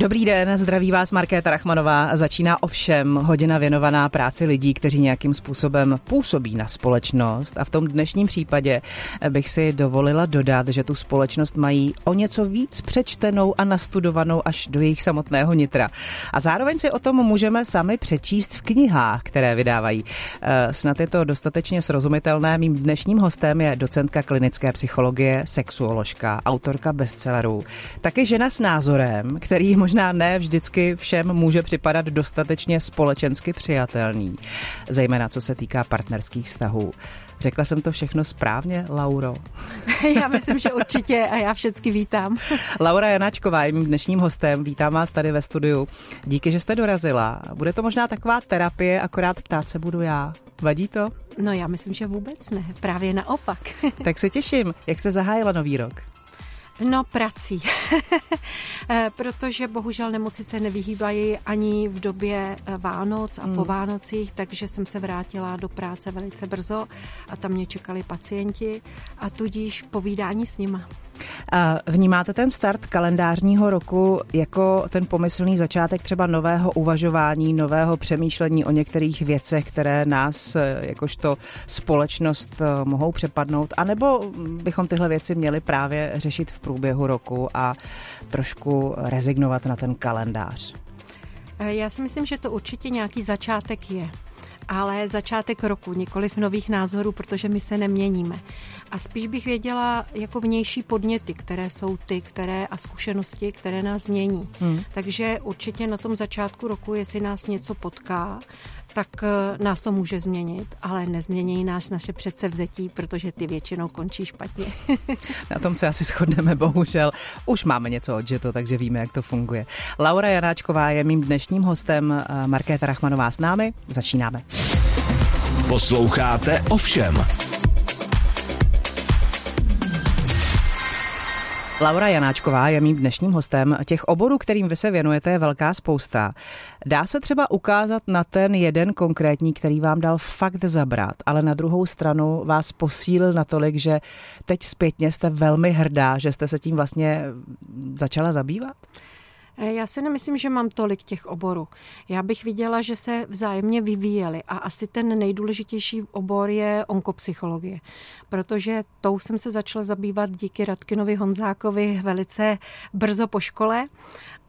Dobrý den, zdraví vás Markéta Rachmanová. Začíná ovšem hodina věnovaná práci lidí, kteří nějakým způsobem působí na společnost. A v tom dnešním případě bych si dovolila dodat, že tu společnost mají o něco víc přečtenou a nastudovanou až do jejich samotného nitra. A zároveň si o tom můžeme sami přečíst v knihách, které vydávají. Eh, snad je to dostatečně srozumitelné. Mým dnešním hostem je docentka klinické psychologie, sexuoložka, autorka bestsellerů. Taky žena s názorem, který možná ne vždycky všem může připadat dostatečně společensky přijatelný, zejména co se týká partnerských vztahů. Řekla jsem to všechno správně, Lauro? Já myslím, že určitě a já všechny vítám. Laura Janáčková je mým dnešním hostem. Vítám vás tady ve studiu. Díky, že jste dorazila. Bude to možná taková terapie, akorát ptát se budu já. Vadí to? No já myslím, že vůbec ne. Právě naopak. tak se těším. Jak jste zahájila nový rok? No, prací. Eh, protože bohužel nemoci se nevyhýbají ani v době eh, Vánoc a hmm. po Vánocích, takže jsem se vrátila do práce velice brzo a tam mě čekali pacienti a tudíž povídání s nima. Vnímáte ten start kalendářního roku jako ten pomyslný začátek třeba nového uvažování, nového přemýšlení o některých věcech, které nás eh, jakožto společnost eh, mohou přepadnout, anebo bychom tyhle věci měli právě řešit v průběhu roku a trošku rezignovat na ten kalendář? Eh, já si myslím, že to určitě nějaký začátek je ale začátek roku, nikoliv nových názorů, protože my se neměníme. A spíš bych věděla jako vnější podněty, které jsou ty, které a zkušenosti, které nás změní. Hmm. Takže určitě na tom začátku roku, jestli nás něco potká, tak eh, nás to může změnit, ale nezmění nás naše předsevzetí, protože ty většinou končí špatně. Na tom se asi shodneme, bohužel. Už máme něco od Jeto, takže víme, jak to funguje. Laura Janáčková je mým dnešním hostem, eh, Markéta Rachmanová s námi. Začínáme. Posloucháte ovšem. Laura Janáčková je mým dnešním hostem. Těch oborů, kterým vy se věnujete, je velká spousta. Dá se třeba ukázat na ten jeden konkrétní, který vám dal fakt zabrat, ale na druhou stranu vás posílil natolik, že teď zpětně jste velmi hrdá, že jste se tím vlastně začala zabývat? Eh, já si nemyslím, že mám tolik těch oborů. Já bych viděla, že se vzájemně vyvíjely a asi ten nejdůležitější obor je onkopsychologie, protože tou jsem se začala zabývat díky Radkinovi Honzákovi velice brzo po škole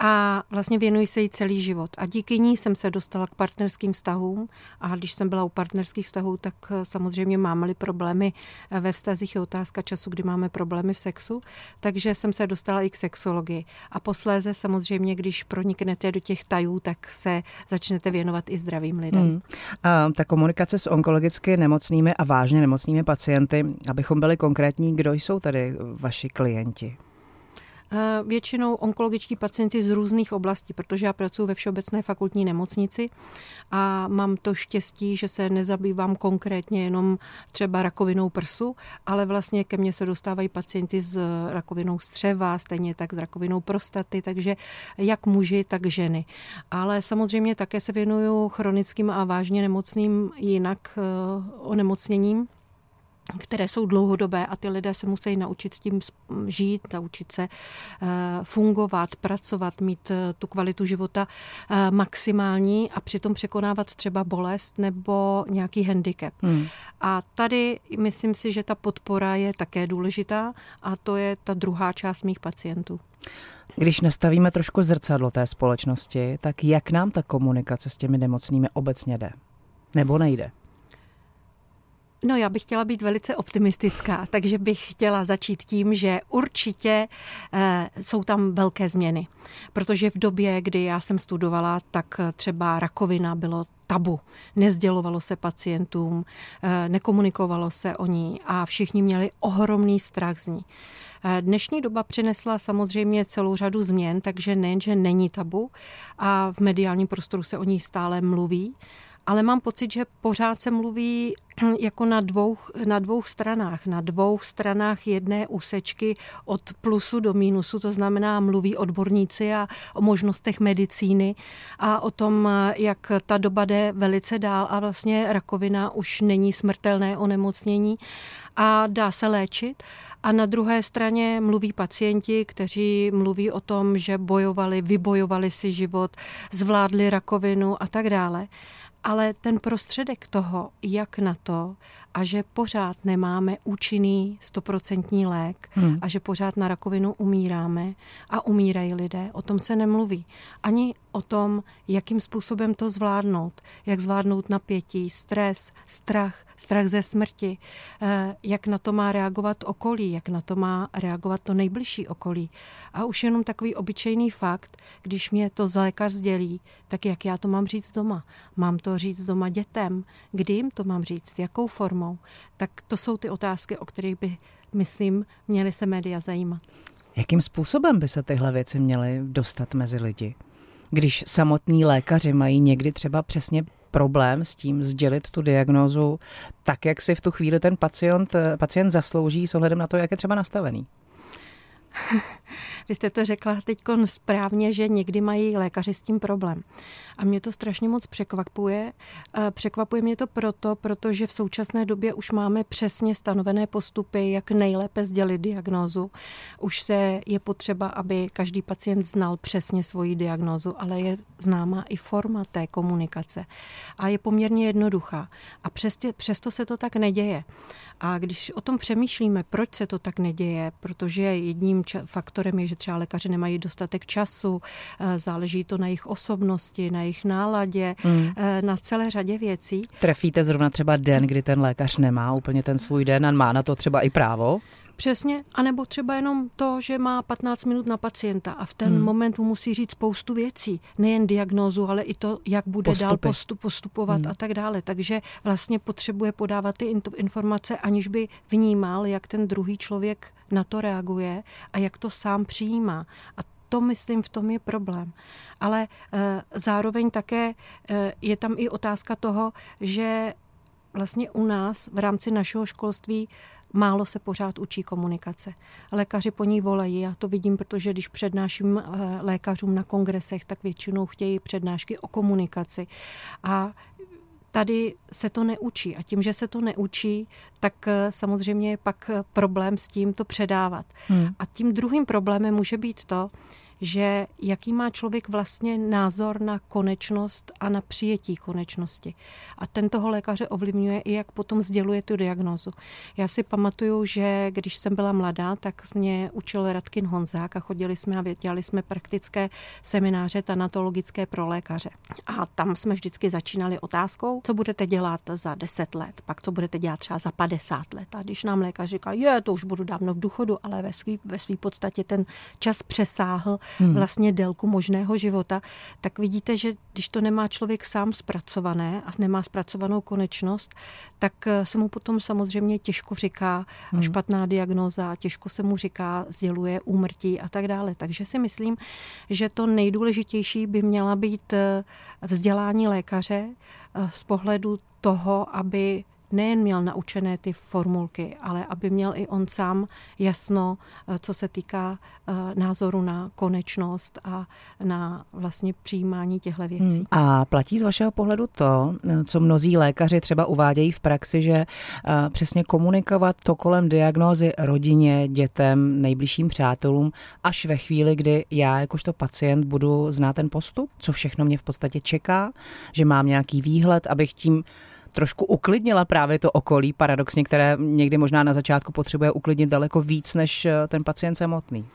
a vlastně věnuji se jí celý život. A díky ní jsem se dostala k partnerským vztahům a když jsem byla u partnerských vztahů, tak eh, samozřejmě máme-li problémy eh, ve vztazích, je otázka času, kdy máme problémy v sexu, takže jsem se dostala i k sexologii. A posléze samozřejmě, když proniknete do těch tajů, tak se začnete věnovat i zdravým lidem. Hmm. A ta komunikace s onkologicky nemocnými a vážně nemocnými pacienty, abychom byli konkrétní, kdo jsou tady vaši klienti? Eh, většinou onkologičtí pacienti z různých oblastí, protože já pracuji ve Všeobecné fakultní nemocnici a mám to štěstí, že se nezabývám konkrétně jenom třeba rakovinou prsu, ale vlastně ke mně se dostávají pacienti s rakovinou střeva, stejně tak s rakovinou prostaty, takže jak muži, tak ženy. Ale samozřejmě také se věnuju chronickým a vážně nemocným jinak eh, onemocněním které jsou dlouhodobé a ty lidé se musí naučit s tím žít, naučit se eh, fungovat, pracovat, mít eh, tu kvalitu života eh, maximální a přitom překonávat třeba bolest nebo nějaký handicap. Hmm. A tady myslím si, že ta podpora je také důležitá a to je ta druhá část mých pacientů. Když nastavíme trošku zrcadlo té společnosti, tak jak nám ta komunikace s těmi nemocnými obecně jde? Nebo nejde? No já bych chtěla být velice optimistická, takže bych chtěla začít tím, že určitě e, jsou tam velké změny. Protože v době, kdy já jsem studovala, tak třeba rakovina bylo tabu. Nezdělovalo se pacientům, e, nekomunikovalo se o ní a všichni měli ohromný strach z ní. Eh, dnešní doba přinesla samozřejmě celou řadu změn, takže nejenže není tabu a v mediálním prostoru se o ní stále mluví, ale mám pocit, že pořád se mluví jako na dvou, na dvou stranách, na dvou stranách jedné úsečky od plusu do mínusu, to znamená mluví odborníci a o možnostech medicíny a o tom, jak ta doba jde velice dál a vlastně rakovina už není smrtelné onemocnění a dá se léčit. A na druhé straně mluví pacienti, kteří mluví o tom, že bojovali, vybojovali si život, zvládli rakovinu a tak dále ale ten prostředek toho, jak na to, a že pořád nemáme účinný stoprocentní lék hmm. a že pořád na rakovinu umíráme a umírají lidé, o tom se nemluví. Ani o tom, jakým způsobem to zvládnout, jak zvládnout napětí, stres, strach, strach ze smrti, eh, jak na to má reagovat okolí, jak na to má reagovat to nejbližší okolí. A už jenom takový obyčejný fakt, když mě to lékař sdělí, tak jak já to mám říct doma? Mám to říct doma dětem? Kdy jim to mám říct? Jakou formou? Tak to jsou ty otázky, o kterých by, myslím, měly se média zajímat. Jakým způsobem by se tyhle věci měly dostat mezi lidi? Když samotní lékaři mají někdy třeba přesně problém s tím sdělit tu diagnózu tak, jak si v tu chvíli ten pacient, pacient zaslouží s ohledem na to, jak je třeba nastavený. Vy jste to řekla teď správně, že někdy mají lékaři s tím problém. A mě to strašně moc překvapuje. Překvapuje mě to proto, protože v současné době už máme přesně stanovené postupy, jak nejlépe sdělit diagnózu. Už se je potřeba, aby každý pacient znal přesně svoji diagnózu, ale je známá i forma té komunikace. A je poměrně jednoduchá. A přesto, přesto se to tak neděje. A když o tom přemýšlíme, proč se to tak neděje, protože jedním faktorem je, že třeba lékaři nemají dostatek času, eh, záleží to na jejich osobnosti, na jejich náladě, hmm. Eh, na celé řadě věcí. Trefíte zrovna třeba den, kdy ten lékař nemá úplně ten svůj den a má na to třeba i právo? Přesně, anebo třeba jenom to, že má 15 minut na pacienta a v ten hmm. moment mu musí říct spoustu věcí, nejen diagnózu, ale i to, jak bude Postupy. dál postup, postupovat hmm. a tak dále. Takže vlastně potřebuje podávat ty informace, aniž by vnímal, jak ten druhý člověk na to reaguje a jak to sám přijímá. A to, myslím, v tom je problém. Ale e, zároveň také e, je tam i otázka toho, že vlastně u nás v rámci našeho školství málo se pořád učí komunikace. Lékaři po ní volají, já to vidím, protože když přednáším eh, lékařům na kongresech, tak většinou chtějí přednášky o komunikaci. A tady se to neučí. A tím, že se to neučí, tak eh, samozřejmě je pak problém s tím to předávat. Hmm. A tím druhým problémem může být to, že jaký má člověk vlastně názor na konečnost a na přijetí konečnosti. A ten toho lékaře ovlivňuje i jak potom sděluje tu diagnózu. Já si pamatuju, že když jsem byla mladá, tak mě učil Radkin Honzák a chodili jsme a dělali jsme praktické semináře tanatologické pro lékaře. A tam jsme vždycky začínali otázkou, co budete dělat za 10 let, pak co budete dělat třeba za 50 let. A když nám lékař říká, je, to už budu dávno v důchodu, ale ve své ve svý podstatě ten čas přesáhl hmm. vlastně délku možného života, tak vidíte, že když to nemá člověk sám zpracované a nemá zpracovanou konečnost, tak eh, se mu potom samozřejmě těžko říká hmm. špatná diagnóza, těžko se mu říká, sděluje úmrtí a tak dále. Takže si myslím, že to nejdůležitější by měla být eh, vzdělání lékaře eh, z pohledu toho, aby nejen měl naučené ty formulky, ale aby měl i on sám jasno, eh, co se týká eh, názoru na konečnost a na vlastně přijímání těchto věcí. Hmm. A platí z vašeho pohledu to, eh, co mnozí lékaři třeba uvádějí v praxi, že přesně komunikovat to kolem diagnózy rodině, dětem, nejbližším přátelům, až ve chvíli, kdy já jakožto pacient budu znát ten postup, co všechno mě v podstatě čeká, že mám nějaký výhled, abych tím trošku uklidnila právě to okolí, paradoxně, které někdy možná na začátku potřebuje uklidnit daleko víc než eh, ten pacient samotný.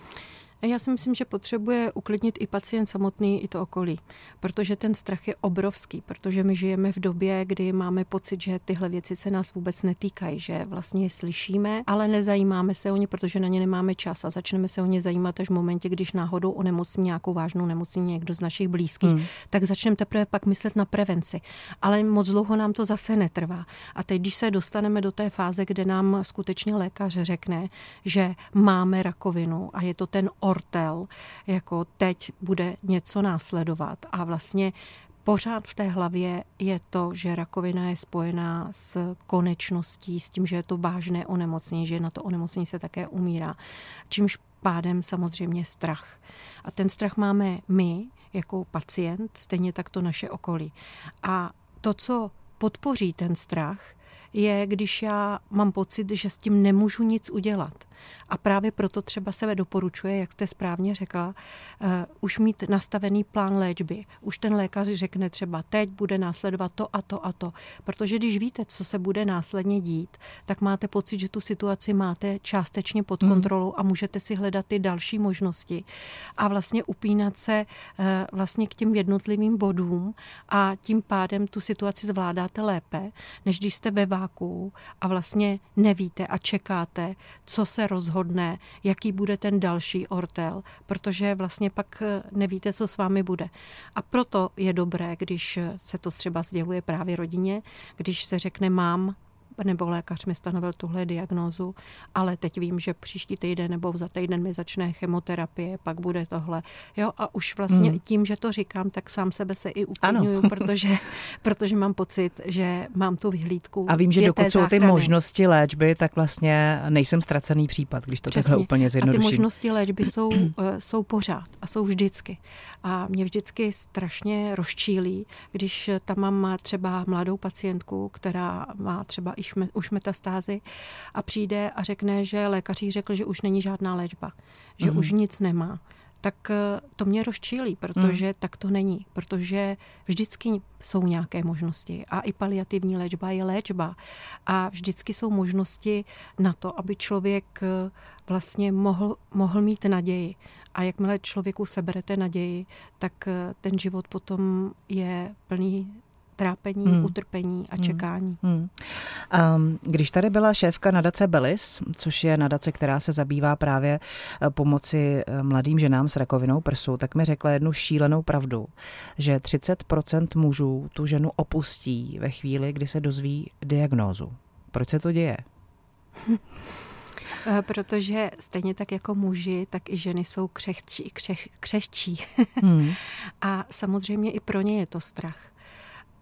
Já si myslím, že potřebuje uklidnit i pacient samotný, i to okolí, protože ten strach je obrovský, protože my žijeme v době, kdy máme pocit, že tyhle věci se nás vůbec netýkají, že vlastně je slyšíme, ale nezajímáme se o ně, protože na ně nemáme čas a začneme se o ně zajímat až v momentě, když náhodou onemocní nějakou vážnou nemocí někdo z našich blízkých, hmm. tak začneme teprve pak myslet na prevenci. Ale moc dlouho nám to zase netrvá. A teď, když se dostaneme do té fáze, kde nám skutečně lékař řekne, že máme rakovinu a je to ten ortel, jako teď bude něco následovat a vlastně pořád v té hlavě je to, že rakovina je spojená s konečností, s tím, že je to vážné onemocnění, že na to onemocnění se také umírá. Čímž pádem samozřejmě strach. A ten strach máme my jako pacient, stejně tak to naše okolí. A to, co podpoří ten strach, je, když já mám pocit, že s tím nemůžu nic udělat. A právě proto třeba se doporučuje, jak jste správně řekla, uh, už mít nastavený plán léčby. Už ten lékař řekne třeba, teď bude následovat to a to a to. Protože když víte, co se bude následně dít, tak máte pocit, že tu situaci máte částečně pod hmm. kontrolou a můžete si hledat ty další možnosti a vlastně upínat se uh, vlastně k těm jednotlivým bodům a tím pádem tu situaci zvládáte lépe, než když jste ve váku a vlastně nevíte a čekáte, co se rozhodne, jaký bude ten další ortel, protože vlastně pak eh, nevíte, co s vámi bude. A proto je dobré, když se to třeba sděluje právě rodině, když se řekne mám nebo lékař mi stanovil tuhle diagnózu, ale teď vím, že příští týden nebo za týden mi začne chemoterapie, pak bude tohle. Jo, a už vlastně hmm. tím, že to říkám, tak sám sebe se i uklidňuju, protože, protože mám pocit, že mám tu vyhlídku. A vím, že dokud jsou ty možnosti léčby, tak vlastně nejsem ztracený případ, když to Přesně. takhle úplně zjednoduším. A ty možnosti léčby jsou, eh, jsou pořád a jsou vždycky. A mě vždycky strašně rozčílí, když tam mám třeba mladou pacientku, která má třeba i už metastázy a přijde a řekne, že lékaři řekl, že už není žádná léčba, že mm-hmm. už nic nemá tak eh, to mě rozčílí, protože mm. tak to není. Protože vždycky jsou nějaké možnosti a i paliativní léčba je léčba. A vždycky jsou možnosti na to, aby člověk eh, vlastně mohl, mohl mít naději. A jakmile člověku seberete naději, tak eh, ten život potom je plný trápení, hmm. utrpení a hmm. čekání. Hmm. Um, když tady byla šéfka nadace Belis, což je nadace, která se zabývá právě eh, pomoci eh, mladým ženám s rakovinou prsu, tak mi řekla jednu šílenou pravdu, že 30% mužů tu ženu opustí ve chvíli, kdy se dozví diagnózu. Proč se to děje? Eh, protože stejně tak jako muži, tak i ženy jsou křehčí. Křeh, křehčí. Hmm. a samozřejmě i pro ně je to strach.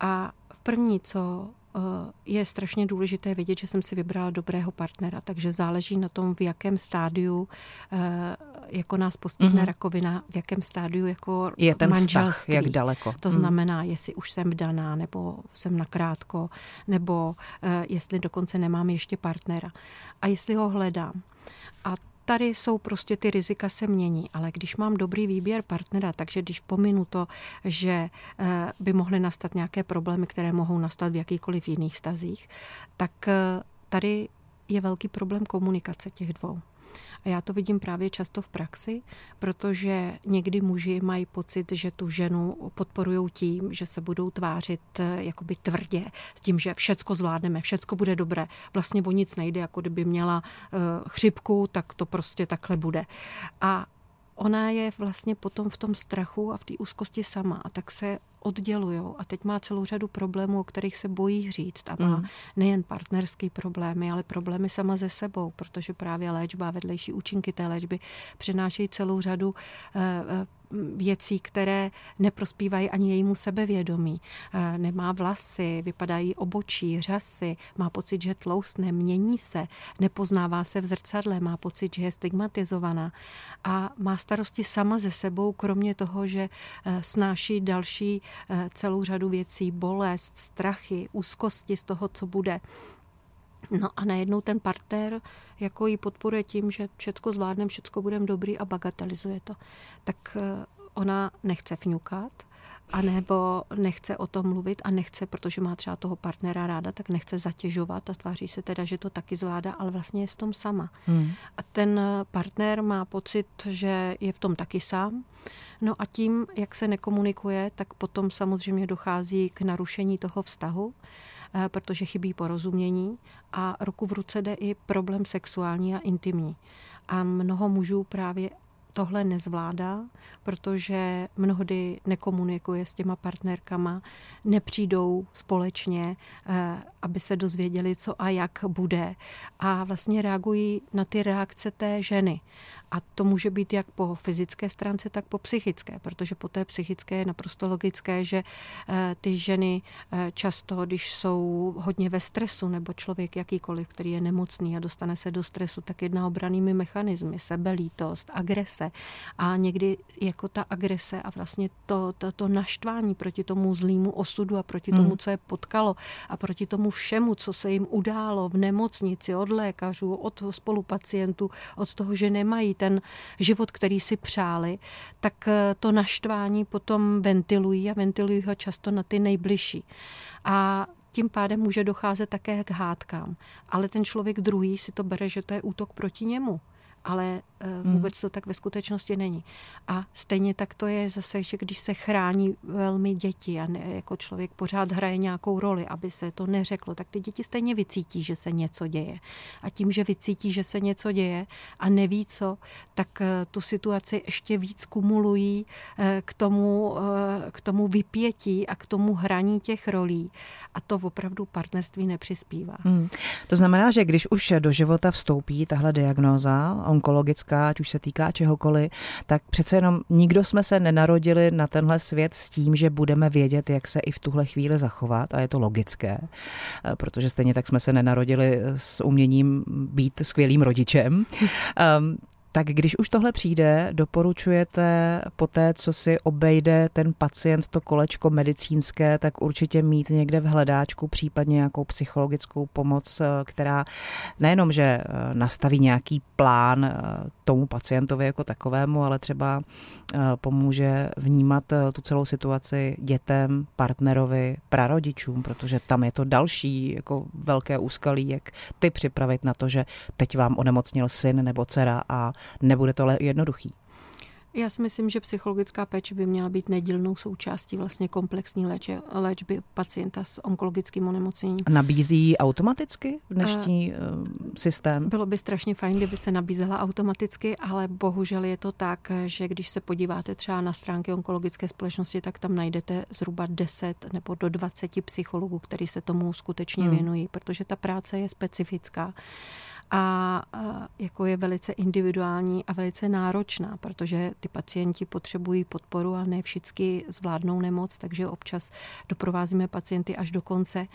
A v první, co eh, je strašně důležité vědět, že jsem si vybrala dobrého partnera, takže záleží na tom, v jakém stádiu eh, jako nás postihne mm-hmm. rakovina, v jakém stádiu jako je ten manželství. Vztah, jak daleko. To mm. znamená, jestli už jsem vdaná, nebo jsem nakrátko, nebo uh, jestli dokonce nemám ještě partnera. A jestli ho hledám. A tady jsou prostě ty rizika se mění, ale když mám dobrý výběr partnera, takže když pominu to, že eh, by mohly nastat nějaké problémy, které mohou nastat v jakýchkoliv jiných stazích, tak eh, tady je velký problém komunikace těch dvou. A já to vidím právě často v praxi, protože někdy muži mají pocit, že tu ženu podporují tím, že se budou tvářit eh, jakoby tvrdě, s tím, že všecko zvládneme, všecko bude dobré. Vlastně o nic nejde, jako kdyby měla uh, chřipku, tak to prostě takhle bude. A ona je vlastně potom v tom strachu a v té úzkosti sama a tak se oddělují a teď má celou řadu problémů, o kterých se bojí říct a má mm. nejen partnerský problémy, ale problémy sama ze sebou, protože právě léčba, vedlejší účinky té léčby přinášejí celou řadu uh, věcí, které neprospívají ani jejímu sebevědomí. Eh, nemá vlasy, vypadají obočí, řasy, má pocit, že tloustne, mění se, nepoznává se v zrcadle, má pocit, že je stigmatizovaná a má starosti sama ze sebou, kromě toho, že eh, snáší další eh, celou řadu věcí, bolest, strachy, úzkosti z toho, co bude. No a najednou ten partner jako ji podporuje tím, že všecko zvládneme, všecko budeme dobrý a bagatelizuje to. Tak eh, ona nechce fňukat, a nebo nechce o tom mluvit a nechce, protože má třeba toho partnera ráda, tak nechce zatěžovat a tváří se teda, že to taky zvládá, ale vlastně je v tom sama. Hmm. A ten partner má pocit, že je v tom taky sám. No a tím, jak se nekomunikuje, tak potom samozřejmě dochází k narušení toho vztahu. Eh, protože chybí porozumění a roku v ruce jde i problém sexuální a intimní. A mnoho mužů právě tohle nezvládá, protože mnohdy nekomunikuje s těma partnerkama, nepřijdou společně, eh, aby se dozvěděli, co a jak bude. A vlastně reagují na ty reakce té ženy. A to může být jak po fyzické stránce, tak po psychické, protože po té psychické je naprosto logické, že eh, ty ženy eh, často, když jsou hodně ve stresu, nebo člověk jakýkoliv, který je nemocný a dostane se do stresu, tak jedná obranými mechanismy, sebelítost, agrese. A někdy jako ta agrese a vlastně to, to, to naštvání proti tomu zlýmu osudu a proti tomu, hmm. co je potkalo a proti tomu všemu, co se jim událo v nemocnici, od lékařů, od spolupacientů, od toho, že nemají ten život, který si přáli, tak eh, to naštvání potom ventilují a ventilují ho často na ty nejbližší. A tím pádem může docházet také k hádkám. Ale ten člověk druhý si to bere, že to je útok proti němu ale eh, hmm. vůbec to tak ve skutečnosti není. A stejně tak to je zase, že když se chrání velmi děti a ne, jako člověk pořád hraje nějakou roli, aby se to neřeklo, tak ty děti stejně vycítí, že se něco děje. A tím, že vycítí, že se něco děje a neví co, tak eh, tu situaci ještě víc kumulují eh, k tomu, k tomu vypětí a k tomu hraní těch rolí. A to opravdu partnerství nepřispívá. Hmm. To znamená, že když už do života vstoupí tahle diagnóza, onkologická, ať už se týká čehokoliv, tak přece jenom nikdo jsme se nenarodili na tenhle svět s tím, že budeme vědět, jak se i v tuhle chvíli zachovat a je to logické, eh, protože stejně tak jsme se nenarodili s uměním být skvělým rodičem. Tak když už tohle přijde, doporučujete po té, co si obejde ten pacient to kolečko medicínské, tak určitě mít někde v hledáčku případně nějakou psychologickou pomoc, eh, která nejenom, že eh, nastaví nějaký plán eh, tomu pacientovi jako takovému, ale třeba pomůže vnímat tu celou situaci dětem, partnerovi, prarodičům, protože tam je to další jako velké úskalí, jak ty připravit na to, že teď vám onemocnil syn nebo dcera a nebude to jednoduchý. Já si myslím, že psychologická péče by měla být nedílnou součástí vlastně komplexní léče, léčby pacienta s onkologickým onemocněním. Nabízí automaticky dnešní uh, systém? Bylo by strašně fajn, kdyby se nabízela automaticky, ale bohužel je to tak, že když se podíváte třeba na stránky onkologické společnosti, tak tam najdete zhruba 10 nebo do 20 psychologů, kteří se tomu skutečně hmm. věnují, protože ta práce je specifická a jako je velice individuální a velice náročná, protože ty pacienti potřebují podporu a ne všichni zvládnou nemoc, takže občas doprovázíme pacienty až do konce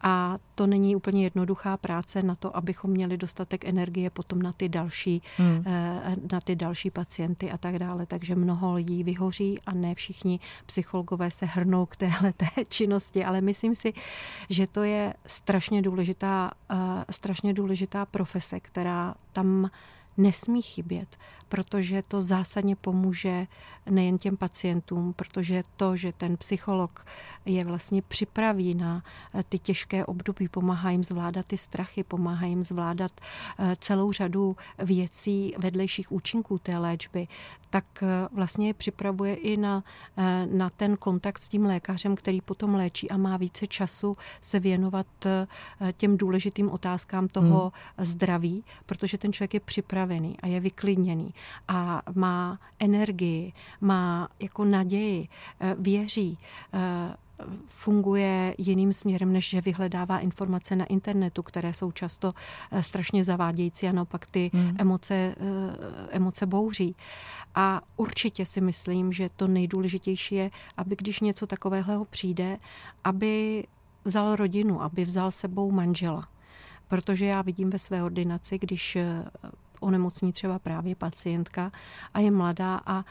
a to není úplně jednoduchá práce na to, abychom měli dostatek energie potom na ty další, hmm. Eh, na ty další pacienty a tak dále. Takže mnoho lidí vyhoří a ne všichni psychologové se hrnou k téhle té činnosti, ale myslím si, že to je strašně důležitá, eh, strašně důležitá profese profese, která tam nesmí chybět, protože to zásadně pomůže nejen těm pacientům, protože to, že ten psycholog je vlastně připraví na eh, ty těžké období, pomáhá jim zvládat ty strachy, pomáhá jim zvládat eh, celou řadu věcí, vedlejších účinků té léčby, tak eh, vlastně je připravuje i na, na ten kontakt s tím lékařem, který potom léčí a má více času se věnovat těm důležitým otázkám toho hmm. zdraví, protože ten člověk je připravený a je vyklidněný a má energii, má jako naději, eh, věří, eh, funguje jiným směrem, než že vyhledává informace na internetu, které jsou často eh, strašně zavádějící a naopak ty hmm. emoce, emoce bouří. A určitě si myslím, že to nejdůležitější je, aby když něco takového přijde, aby vzal rodinu, aby vzal sebou manžela. Protože já vidím ve své ordinaci, když onemocní třeba právě pacientka a je mladá a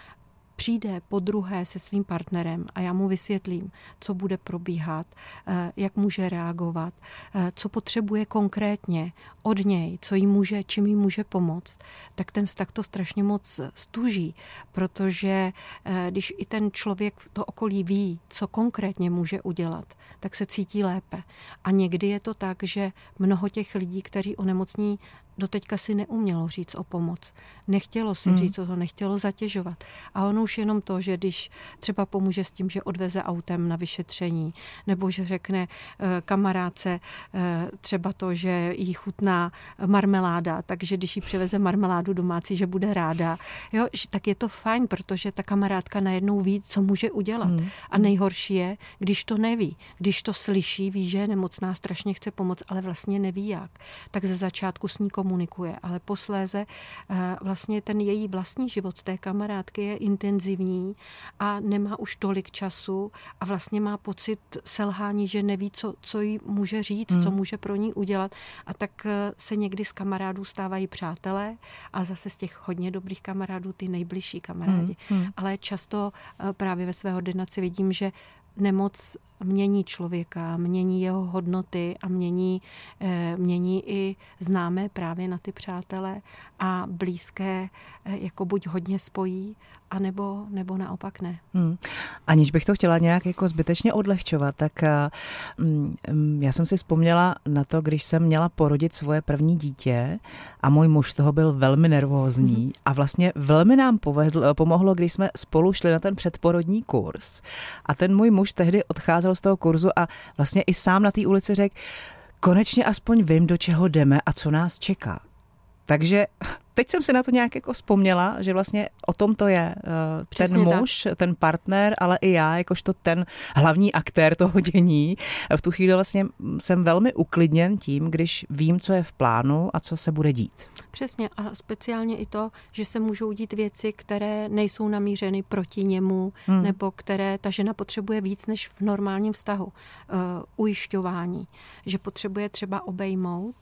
přijde po druhé se svým partnerem a já mu vysvětlím, co bude probíhat, eh, jak může reagovat, eh, co potřebuje konkrétně od něj, co jí může, čím jí může pomoct, tak ten vztah to strašně moc stuží, protože eh, když i ten člověk v to okolí ví, co konkrétně může udělat, tak se cítí lépe. A někdy je to tak, že mnoho těch lidí, kteří onemocní doteďka si neumělo říct o pomoc. Nechtělo si hmm. říct o to, nechtělo zatěžovat. A ono už jenom to, že když třeba pomůže s tím, že odveze autem na vyšetření, nebo že řekne eh, kamarádce eh, třeba to, že jí chutná marmeláda, takže když jí přiveze marmeládu domácí, že bude ráda, jo, tak je to fajn, protože ta kamarádka najednou ví, co může udělat. Hmm. A nejhorší je, když to neví, když to slyší, ví, že je nemocná, strašně chce pomoct, ale vlastně neví jak, tak ze začátku s ní komunikuje, ale posléze eh, vlastně ten její vlastní život té kamarádky je intenzivní a nemá už tolik času a vlastně má pocit selhání, že neví, co, co jí může říct, hmm. co může pro ní udělat a tak eh, se někdy z kamarádů stávají přátelé a zase z těch hodně dobrých kamarádů ty nejbližší kamarádi. Hmm. Hmm. Ale často eh, právě ve své ordinaci vidím, že nemoc mění člověka, mění jeho hodnoty a mění, eh, mění i známé právě na ty přátele a blízké eh, jako buď hodně spojí, anebo, nebo naopak ne. Hmm. Aniž bych to chtěla nějak jako zbytečně odlehčovat, tak eh, mm, mm, já jsem si vzpomněla na to, když jsem měla porodit svoje první dítě a můj muž z toho byl velmi nervózní hmm. a vlastně velmi nám povedl, pomohlo, když jsme spolu šli na ten předporodní kurz a ten můj muž tehdy odcházel z toho kurzu a vlastně i sám na té ulici řekl, konečně aspoň vím, do čeho jdeme a co nás čeká. Takže teď jsem si na to nějak jako vzpomněla, že vlastně o tom to je. Eh, Přesně ten muž, tak. ten partner, ale i já, jakožto ten hlavní aktér toho dění. V tu chvíli vlastně jsem velmi uklidněn tím, když vím, co je v plánu a co se bude dít. Přesně a speciálně i to, že se můžou dít věci, které nejsou namířeny proti němu, hmm. nebo které ta žena potřebuje víc než v normálním vztahu. Uh, ujišťování, že potřebuje třeba obejmout,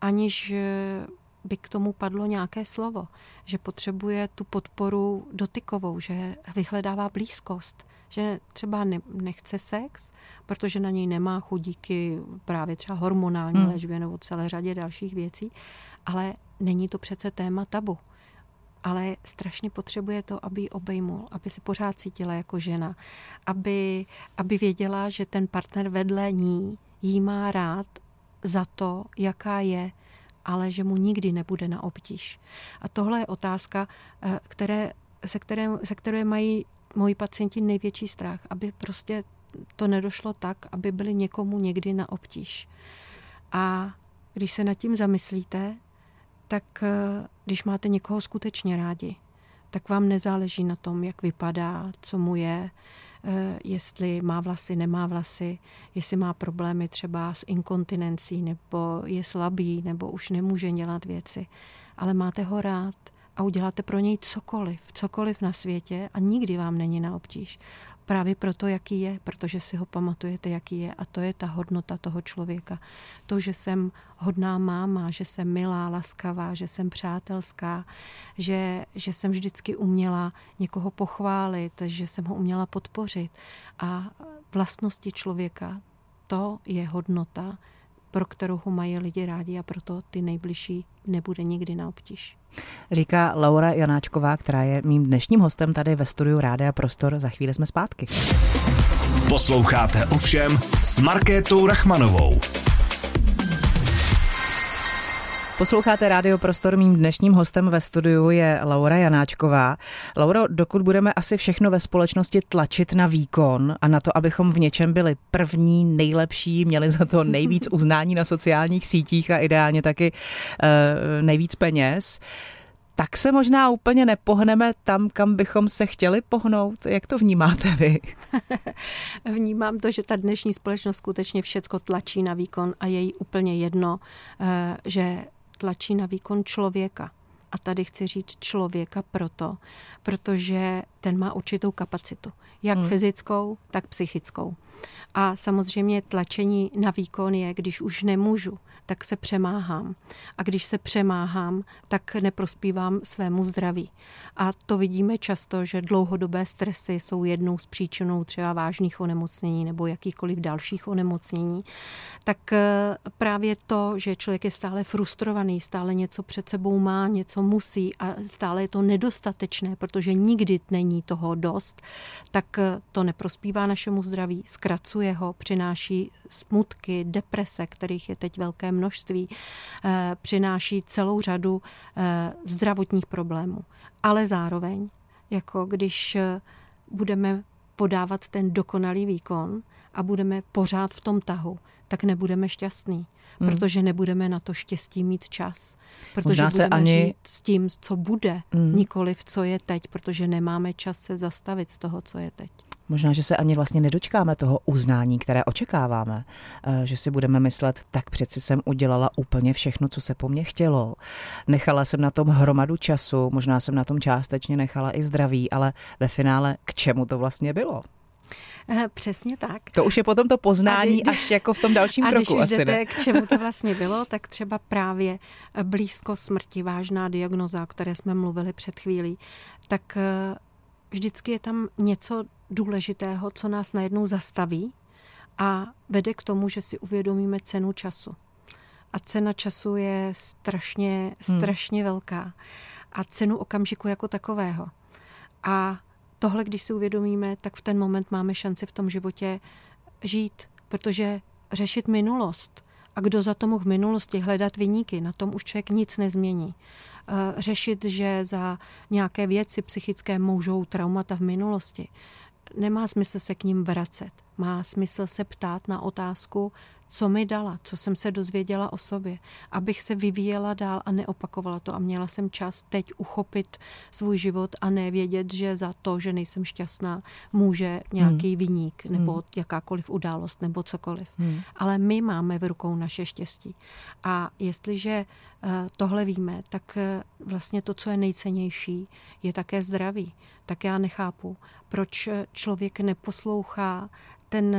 aniž by k tomu padlo nějaké slovo, že potřebuje tu podporu dotykovou, že vyhledává blízkost, že třeba ne, nechce sex, protože na něj nemá chudíky právě třeba hormonální hmm. léčbě nebo celé řadě dalších věcí, ale není to přece téma tabu. Ale strašně potřebuje to, aby ji obejmul, aby se pořád cítila jako žena, aby, aby věděla, že ten partner vedle ní jí má rád za to, jaká je, ale že mu nikdy nebude na obtíž. A tohle je otázka, eh, které, se, které, se které mají moji pacienti největší strach, aby prostě to nedošlo tak, aby byli někomu někdy na obtíž. A když se nad tím zamyslíte, tak eh, když máte někoho skutečně rádi, tak vám nezáleží na tom, jak vypadá, co mu je, jestli má vlasy, nemá vlasy, jestli má problémy třeba s inkontinencí, nebo je slabý, nebo už nemůže dělat věci. Ale máte ho rád a uděláte pro něj cokoliv, cokoliv na světě a nikdy vám není na obtíž právě proto, jaký je, protože si ho pamatujete, jaký je a to je ta hodnota toho člověka. To, že jsem hodná máma, že jsem milá, laskavá, že jsem přátelská, že, že jsem vždycky uměla někoho pochválit, že jsem ho uměla podpořit a vlastnosti člověka, to je hodnota, pro kterou ho mají lidi rádi a proto ty nejbližší nebude nikdy na obtíž. Říká Laura Janáčková, která je mým dnešním hostem tady ve studiu Rádia Prostor. Za chvíli jsme zpátky. Posloucháte ovšem s Markétou Rachmanovou. Posloucháte Rádio Prostor, mým dnešním hostem ve studiu je Laura Janáčková. Lauro, dokud budeme asi všechno ve společnosti tlačit na výkon a na to, abychom v něčem byli první, nejlepší, měli za to nejvíc uznání na sociálních sítích a ideálně taky uh, nejvíc peněz, tak se možná úplně nepohneme tam, kam bychom se chtěli pohnout. Jak to vnímáte vy? Vnímám to, že ta dnešní společnost skutečně všecko tlačí na výkon a je jí úplně jedno, eh, že tlačí na výkon člověka. A tady chci říct člověka proto, protože ten má určitou kapacitu, jak hmm. fyzickou, tak psychickou. A samozřejmě tlačení na výkon je, když už nemůžu, tak se přemáhám. A když se přemáhám, tak neprospívám svému zdraví. A to vidíme často, že dlouhodobé stresy jsou jednou z příčinou třeba vážných onemocnění nebo jakýchkoliv dalších onemocnění. Tak eh, právě to, že člověk je stále frustrovaný, stále něco před sebou má, něco musí a stále je to nedostatečné, protože nikdy není toho dost, tak eh, to neprospívá našemu zdraví, zkracuje ho, přináší smutky, deprese, kterých je teď velké množství, eh, přináší celou řadu eh, zdravotních problémů. Ale zároveň jako když budeme podávat ten dokonalý výkon a budeme pořád v tom tahu, tak nebudeme šťastní, hmm. protože nebudeme na to štěstí mít čas. Protože Možná se ani... žít s tím, co bude, hmm. nikoli v co je teď, protože nemáme čas se zastavit z toho, co je teď. Možná, že se ani vlastně nedočkáme toho uznání, které očekáváme. Eh, že si budeme myslet, tak přeci jsem udělala úplně všechno, co se po mně chtělo. Nechala jsem na tom hromadu času, možná jsem na tom částečně nechala i zdraví, ale ve finále k čemu to vlastně bylo? Eh, přesně tak. To už je potom to poznání kdy, až jako v tom dalším a kroku. A když už jdete, ne? k čemu to vlastně bylo, tak třeba právě blízko smrti, vážná diagnoza, o které jsme mluvili před chvílí, tak eh, vždycky je tam něco důležitého, co nás najednou zastaví a vede k tomu, že si uvědomíme cenu času. A cena času je strašně, hmm. strašně hmm. velká. A cenu okamžiku jako takového. A tohle, když si uvědomíme, tak v ten moment máme šanci v tom životě žít, protože řešit minulost a kdo za to mohl v minulosti hledat vyníky, na tom už člověk nic nezmění. Eh, řešit, že za nějaké věci psychické můžou traumata v minulosti, nemá smysl se k ním vracet. Má smysl se ptát na otázku, co mi dala, co jsem se dozvěděla o sobě, abych se vyvíjela dál a neopakovala to a měla jsem čas teď uchopit svůj život a ne vědět, že za to, že nejsem šťastná, může nějaký hmm. vyník nebo hmm. jakákoliv událost nebo cokoliv. Hmm. Ale my máme v rukou naše štěstí. A jestliže eh, tohle víme, tak eh, vlastně to, co je nejcennější, je také zdraví. Tak já nechápu, proč člověk neposlouchá ten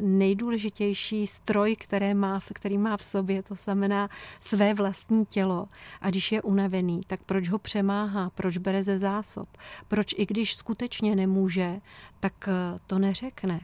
nejdůležitější stroj, které má, který má v sobě, to znamená své vlastní tělo. A když je unavený, tak proč ho přemáhá, proč bere ze zásob, proč i když skutečně nemůže, tak to neřekne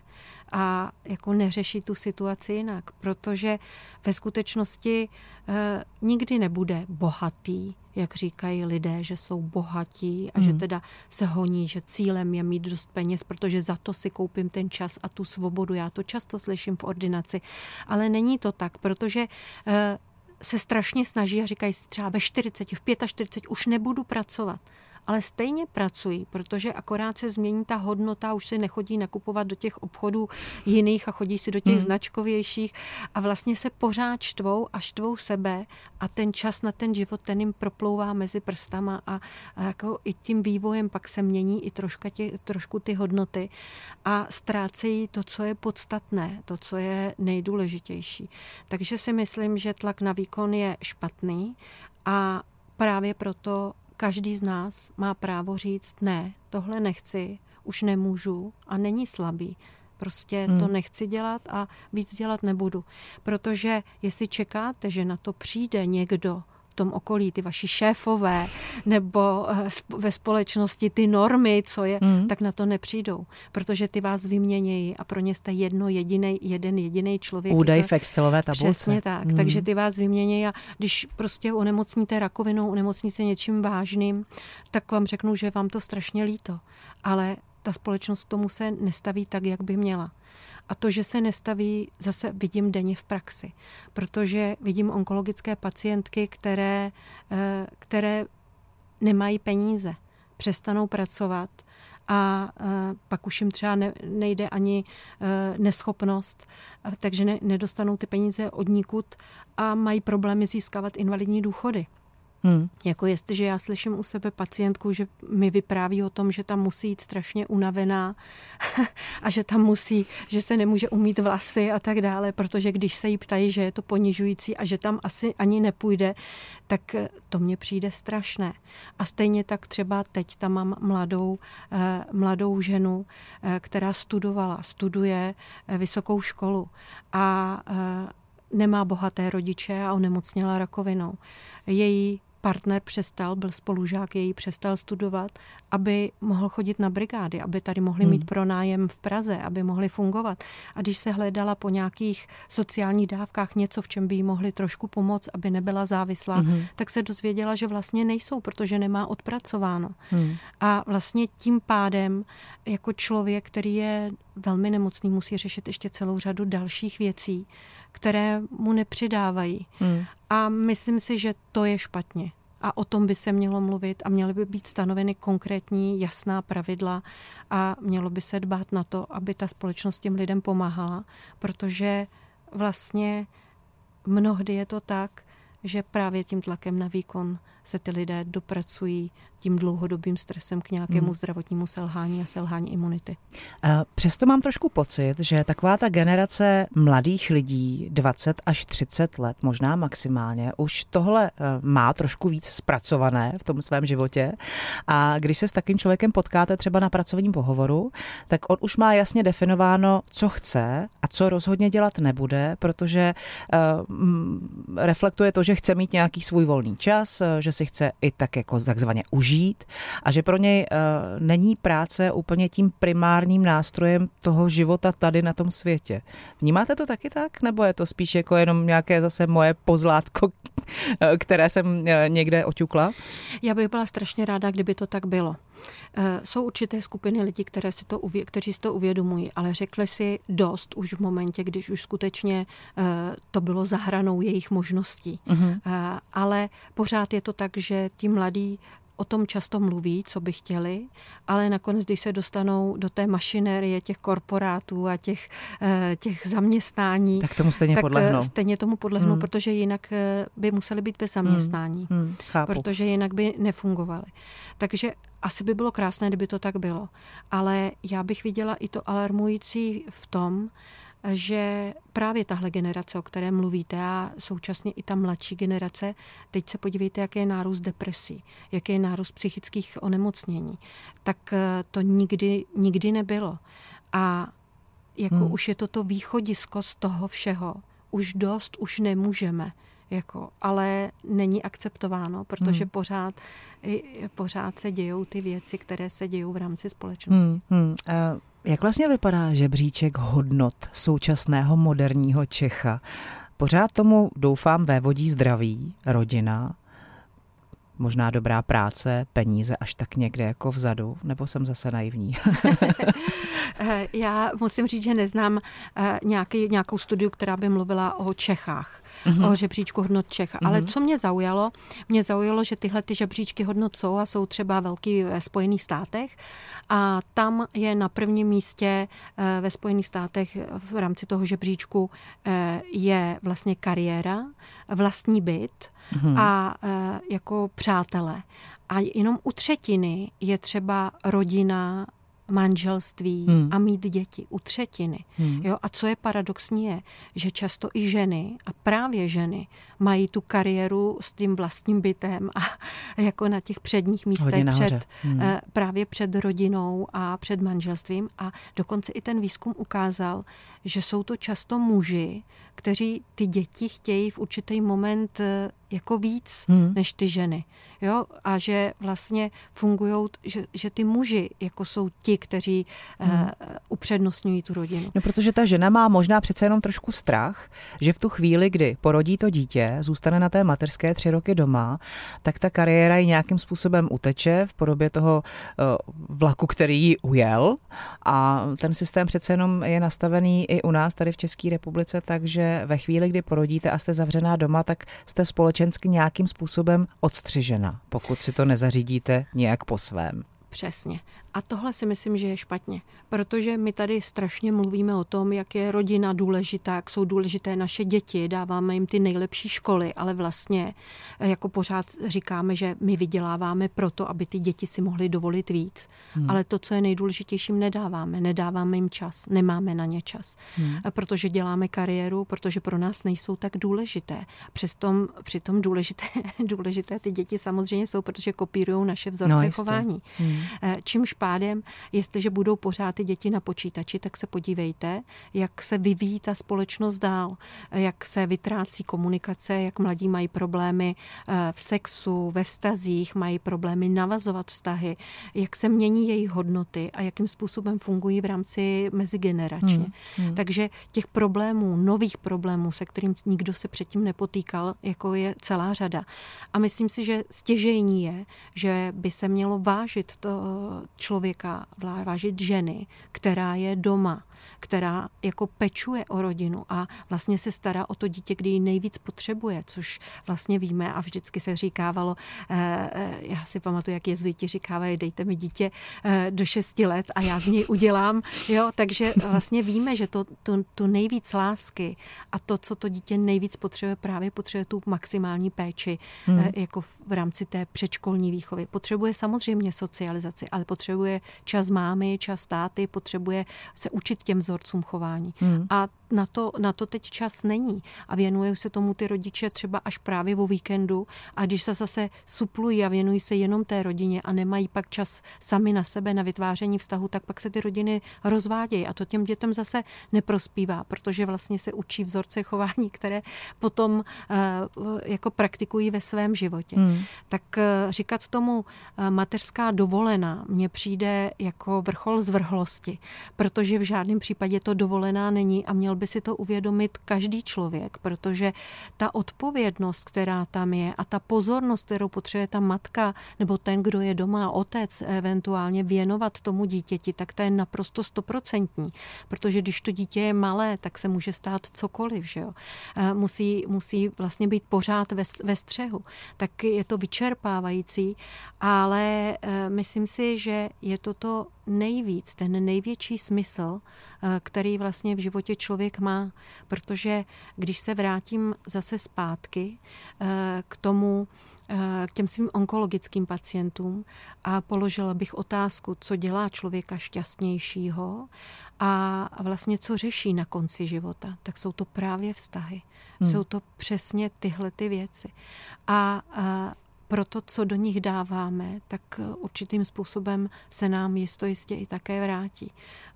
a jako neřeší tu situaci jinak, protože ve skutečnosti e, nikdy nebude bohatý, jak říkají lidé, že jsou bohatí a hmm. že teda se honí, že cílem je mít dost peněz, protože za to si koupím ten čas a tu svobodu. Já to často slyším v ordinaci, ale není to tak, protože e, se strašně snaží a říkají třeba ve 40, v 45 už nebudu pracovat ale stejně pracují, protože akorát se změní ta hodnota, už si nechodí nakupovat do těch obchodů jiných a chodí si do těch hmm. značkovějších a vlastně se pořád štvou a štvou sebe a ten čas na ten život, ten jim proplouvá mezi prstama a, a jako i tím vývojem pak se mění i troška tě, trošku ty hodnoty a ztrácejí to, co je podstatné, to, co je nejdůležitější. Takže si myslím, že tlak na výkon je špatný a právě proto Každý z nás má právo říct ne, tohle nechci, už nemůžu a není slabý. Prostě hmm. to nechci dělat a víc dělat nebudu. Protože jestli čekáte, že na to přijde někdo, tom okolí, ty vaši šéfové nebo eh, ve společnosti ty normy, co je, mm. tak na to nepřijdou, protože ty vás vyměnějí a pro ně jste jedno jediný, jeden jediný člověk. Údaj v Excelové tabulce. Přesně tak, mm. takže ty vás vyměnějí a když prostě onemocníte rakovinou, onemocníte něčím vážným, tak vám řeknu, že vám to strašně líto, ale ta společnost k tomu se nestaví tak, jak by měla. A to, že se nestaví, zase vidím denně v praxi, protože vidím onkologické pacientky, které, eh, které nemají peníze, přestanou pracovat a eh, pak už jim třeba nejde ani eh, neschopnost, takže nedostanou ty peníze od nikud a mají problémy získávat invalidní důchody. Hmm. Jako jestliže já slyším u sebe pacientku, že mi vypráví o tom, že tam musí jít strašně unavená a že tam musí, že se nemůže umít vlasy a tak dále, protože když se jí ptají, že je to ponižující a že tam asi ani nepůjde, tak to mně přijde strašné. A stejně tak třeba teď tam mám mladou, eh, mladou ženu, eh, která studovala, studuje eh, vysokou školu a nemá bohaté rodiče a onemocněla rakovinou. Její partner přestal, byl spolužák, její přestal studovat, aby mohl chodit na brigády, aby tady mohli hmm. mít pronájem v Praze, aby mohli fungovat. A když se hledala po nějakých sociálních dávkách něco, v čem by jí mohli trošku pomoct, aby nebyla závislá, hmm. tak se dozvěděla, že vlastně nejsou, protože nemá odpracováno. Hmm. A vlastně tím pádem jako člověk, který je velmi nemocný, musí řešit ještě celou řadu dalších věcí, které mu nepřidávají. Hmm. A myslím si, že to je špatně. A o tom by se mělo mluvit a měly by být stanoveny konkrétní, jasná pravidla a mělo by se dbát na to, aby ta společnost těm lidem pomáhala, protože vlastně mnohdy je to tak, že právě tím tlakem na výkon se ty lidé dopracují tím dlouhodobým stresem k nějakému hmm. zdravotnímu selhání a selhání imunity. Přesto mám trošku pocit, že taková ta generace mladých lidí, 20 až 30 let, možná maximálně, už tohle eh, má trošku víc zpracované v tom svém životě. A když se s takým člověkem potkáte třeba na pracovním pohovoru, tak on už má jasně definováno, co chce a co rozhodně dělat nebude, protože uh, reflektuje to, že chce mít nějaký svůj volný čas, eh, že si chce i tak jako takzvaně užít a že pro něj uh, není práce úplně tím primárním nástrojem toho života tady na tom světě. Vnímáte to taky tak? Nebo je to spíš jako jenom nějaké zase moje pozlátko, eh, které jsem někde oťukla? Já bych byla strašně ráda, kdyby to tak bylo. Jsou určité skupiny lidí, které si to, kteří si to uvědomují, ale řekli si dost už v momentě, když už skutečně to bylo za hranou jejich možností. Uh-huh. Ale pořád je to tak, že ti mladí o tom často mluví, co by chtěli, ale nakonec, když se dostanou do té mašinérie těch korporátů a těch, eh, těch zaměstnání, tak tomu stejně tak podlehnou. Eh, stejně tomu podlehnou, hmm. protože jinak eh, by museli být bez zaměstnání, hmm. Hmm. protože jinak by nefungovaly. Takže asi by bylo krásné, kdyby to tak bylo. Ale já bych viděla i to alarmující v tom, že právě tahle generace, o které mluvíte, a současně i ta mladší generace, teď se podívejte, jaký je nárůst depresí, jaký je nárůst psychických onemocnění, tak eh, to nikdy, nikdy nebylo. A jako hmm. už je to to východisko z toho všeho. Už dost, už nemůžeme. Jako, ale není akceptováno, protože hmm. pořád, pořád se dějou ty věci, které se dějou v rámci společnosti. Hmm. Hmm. Jak vlastně vypadá žebříček hodnot současného moderního Čecha? Pořád tomu, doufám, vévodí zdraví, rodina, možná dobrá práce, peníze až tak někde jako vzadu, nebo jsem zase naivní? Eh, já musím říct, že neznám eh, nějaký, nějakou studiu, která by mluvila o Čechách, mm-hmm. o žebříčku hodnot Čech. Mm-hmm. Ale co mě zaujalo, mě zaujalo, že tyhle ty žebříčky hodnot jsou a jsou třeba velký ve Spojených státech a tam je na prvním místě eh, ve Spojených státech v rámci toho žebříčku je vlastně kariéra, vlastní byt, mm-hmm. a jako přátelé. A jenom u třetiny je třeba rodina, manželství hmm. a mít děti u třetiny. Hmm. Jo? A co je paradoxní je, že často i ženy, a právě ženy, mají tu kariéru s tím vlastním bytem a jako na těch předních místech před, hmm. Eh, právě před rodinou a před manželstvím. A dokonce i ten výzkum ukázal, že jsou to často muži, kteří ty děti chtějí v určitý moment eh, jako víc hmm. než ty ženy. Jo? A že vlastně fungují, že, že ty muži jako jsou ti, kteří eh, hmm. uh, upřednostňují tu rodinu. No, protože ta žena má možná přece jenom trošku strach, že v tu chvíli, kdy porodí to dítě, zůstane na té materské tři roky doma, tak ta kariéra ji nějakým způsobem uteče v podobě toho uh, vlaku, který ji ujel. A ten systém přece jenom je nastavený i u nás tady v České republice, takže ve chvíli, kdy porodíte a jste zavřená doma, tak jste společensky nějakým způsobem odstřižena, pokud si to nezařídíte nějak po svém. Přesně. A tohle si myslím, že je špatně, protože my tady strašně mluvíme o tom, jak je rodina důležitá, jak jsou důležité naše děti, dáváme jim ty nejlepší školy, ale vlastně eh, jako pořád říkáme, že my vyděláváme proto, aby ty děti si mohly dovolit víc. Hmm. Ale to, co je nejdůležitějším, nedáváme. Nedáváme jim čas, nemáme na ně čas. Hmm. Eh, protože děláme kariéru, protože pro nás nejsou tak důležité. Přestom, přitom důležité, důležité ty děti samozřejmě jsou, protože kopírují naše vzorce no, chování. Hmm. Eh, čímž pádem, jestliže budou pořád ty děti na počítači, tak se podívejte, jak se vyvíjí ta společnost dál, jak se vytrácí komunikace, jak mladí mají problémy eh, v sexu, ve vztazích, mají problémy navazovat vztahy, jak se mění jejich hodnoty a jakým způsobem fungují v rámci mezigeneračně. Hmm, hmm. Takže těch problémů, nových problémů, se kterým nikdo se předtím nepotýkal, jako je celá řada. A myslím si, že stěžejní je, že by se mělo vážit to člověka, vážit ženy, která je doma, která jako pečuje o rodinu a vlastně se stará o to dítě, kdy ji nejvíc potřebuje, což vlastně víme a vždycky se říkávalo, eh, eh, já si pamatuju, jak jezuiti říkávají, dejte mi dítě do 6 let a já z něj udělám, jo, takže vlastně víme, že to, to, to nejvíc lásky a to, co to dítě nejvíc potřebuje, právě potřebuje tu maximální péči hmm. jako v rámci té předškolní výchovy. Potřebuje samozřejmě socializaci, ale potřebuje čas mámy, čas táty, potřebuje se učit těm vzorcům chování. Hmm. A na to, na to teď čas není. A věnují se tomu ty rodiče třeba až právě o víkendu. A když se zase suplují a věnují se jenom té rodině a nemají pak čas sami na sebe na vytváření vztahu, tak pak se ty rodiny rozvádějí. A to těm dětem zase neprospívá, protože vlastně se učí vzorce chování, které potom uh, jako praktikují ve svém životě. Hmm. Tak uh, říkat tomu uh, mateřská dovolená mně přijde jako vrchol zvrhlosti, protože v žádném případě to dovolená není a měl by si to uvědomit každý člověk, protože ta odpovědnost, která tam je a ta pozornost, kterou potřebuje ta matka nebo ten, kdo je doma, otec, eventuálně věnovat tomu dítěti, tak to je naprosto stoprocentní. Protože když to dítě je malé, tak se může stát cokoliv, že jo. Eh, musí, musí vlastně být pořád ve, ve střehu. Tak je to vyčerpávající, ale eh, myslím si, že je to to nejvíc, ten největší smysl, eh, který vlastně v životě člověk má. Protože když se vrátím zase zpátky eh, k tomu, eh, k těm svým onkologickým pacientům a položila bych otázku, co dělá člověka šťastnějšího a vlastně co řeší na konci života, tak jsou to právě vztahy. Hmm. Jsou to přesně tyhle ty věci. A, a pro to, co do nich dáváme, tak určitým způsobem se nám jisto jistě i také vrátí.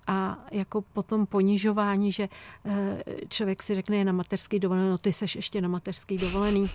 A jako potom ponižování, že eh, člověk si řekne je na mateřský dovolený, no ty seš ještě na mateřský dovolený,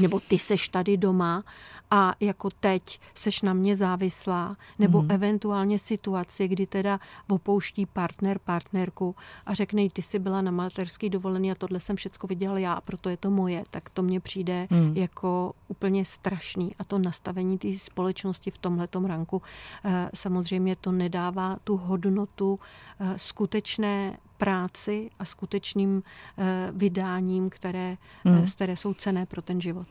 nebo ty seš tady doma a jako teď seš na mě závislá, nebo mm. eventuálně situaci, kdy teda opouští partner partnerku a řekne, ty jsi byla na materský dovolený a tohle jsem všecko viděl já a proto je to moje, tak to mně přijde mm. jako úplně strašný a to nastavení té společnosti v tomhletom ranku eh, samozřejmě to nedává tu hodnotu eh, skutečné práci a skutečným eh, vydáním, které, hmm. které jsou cené pro ten život.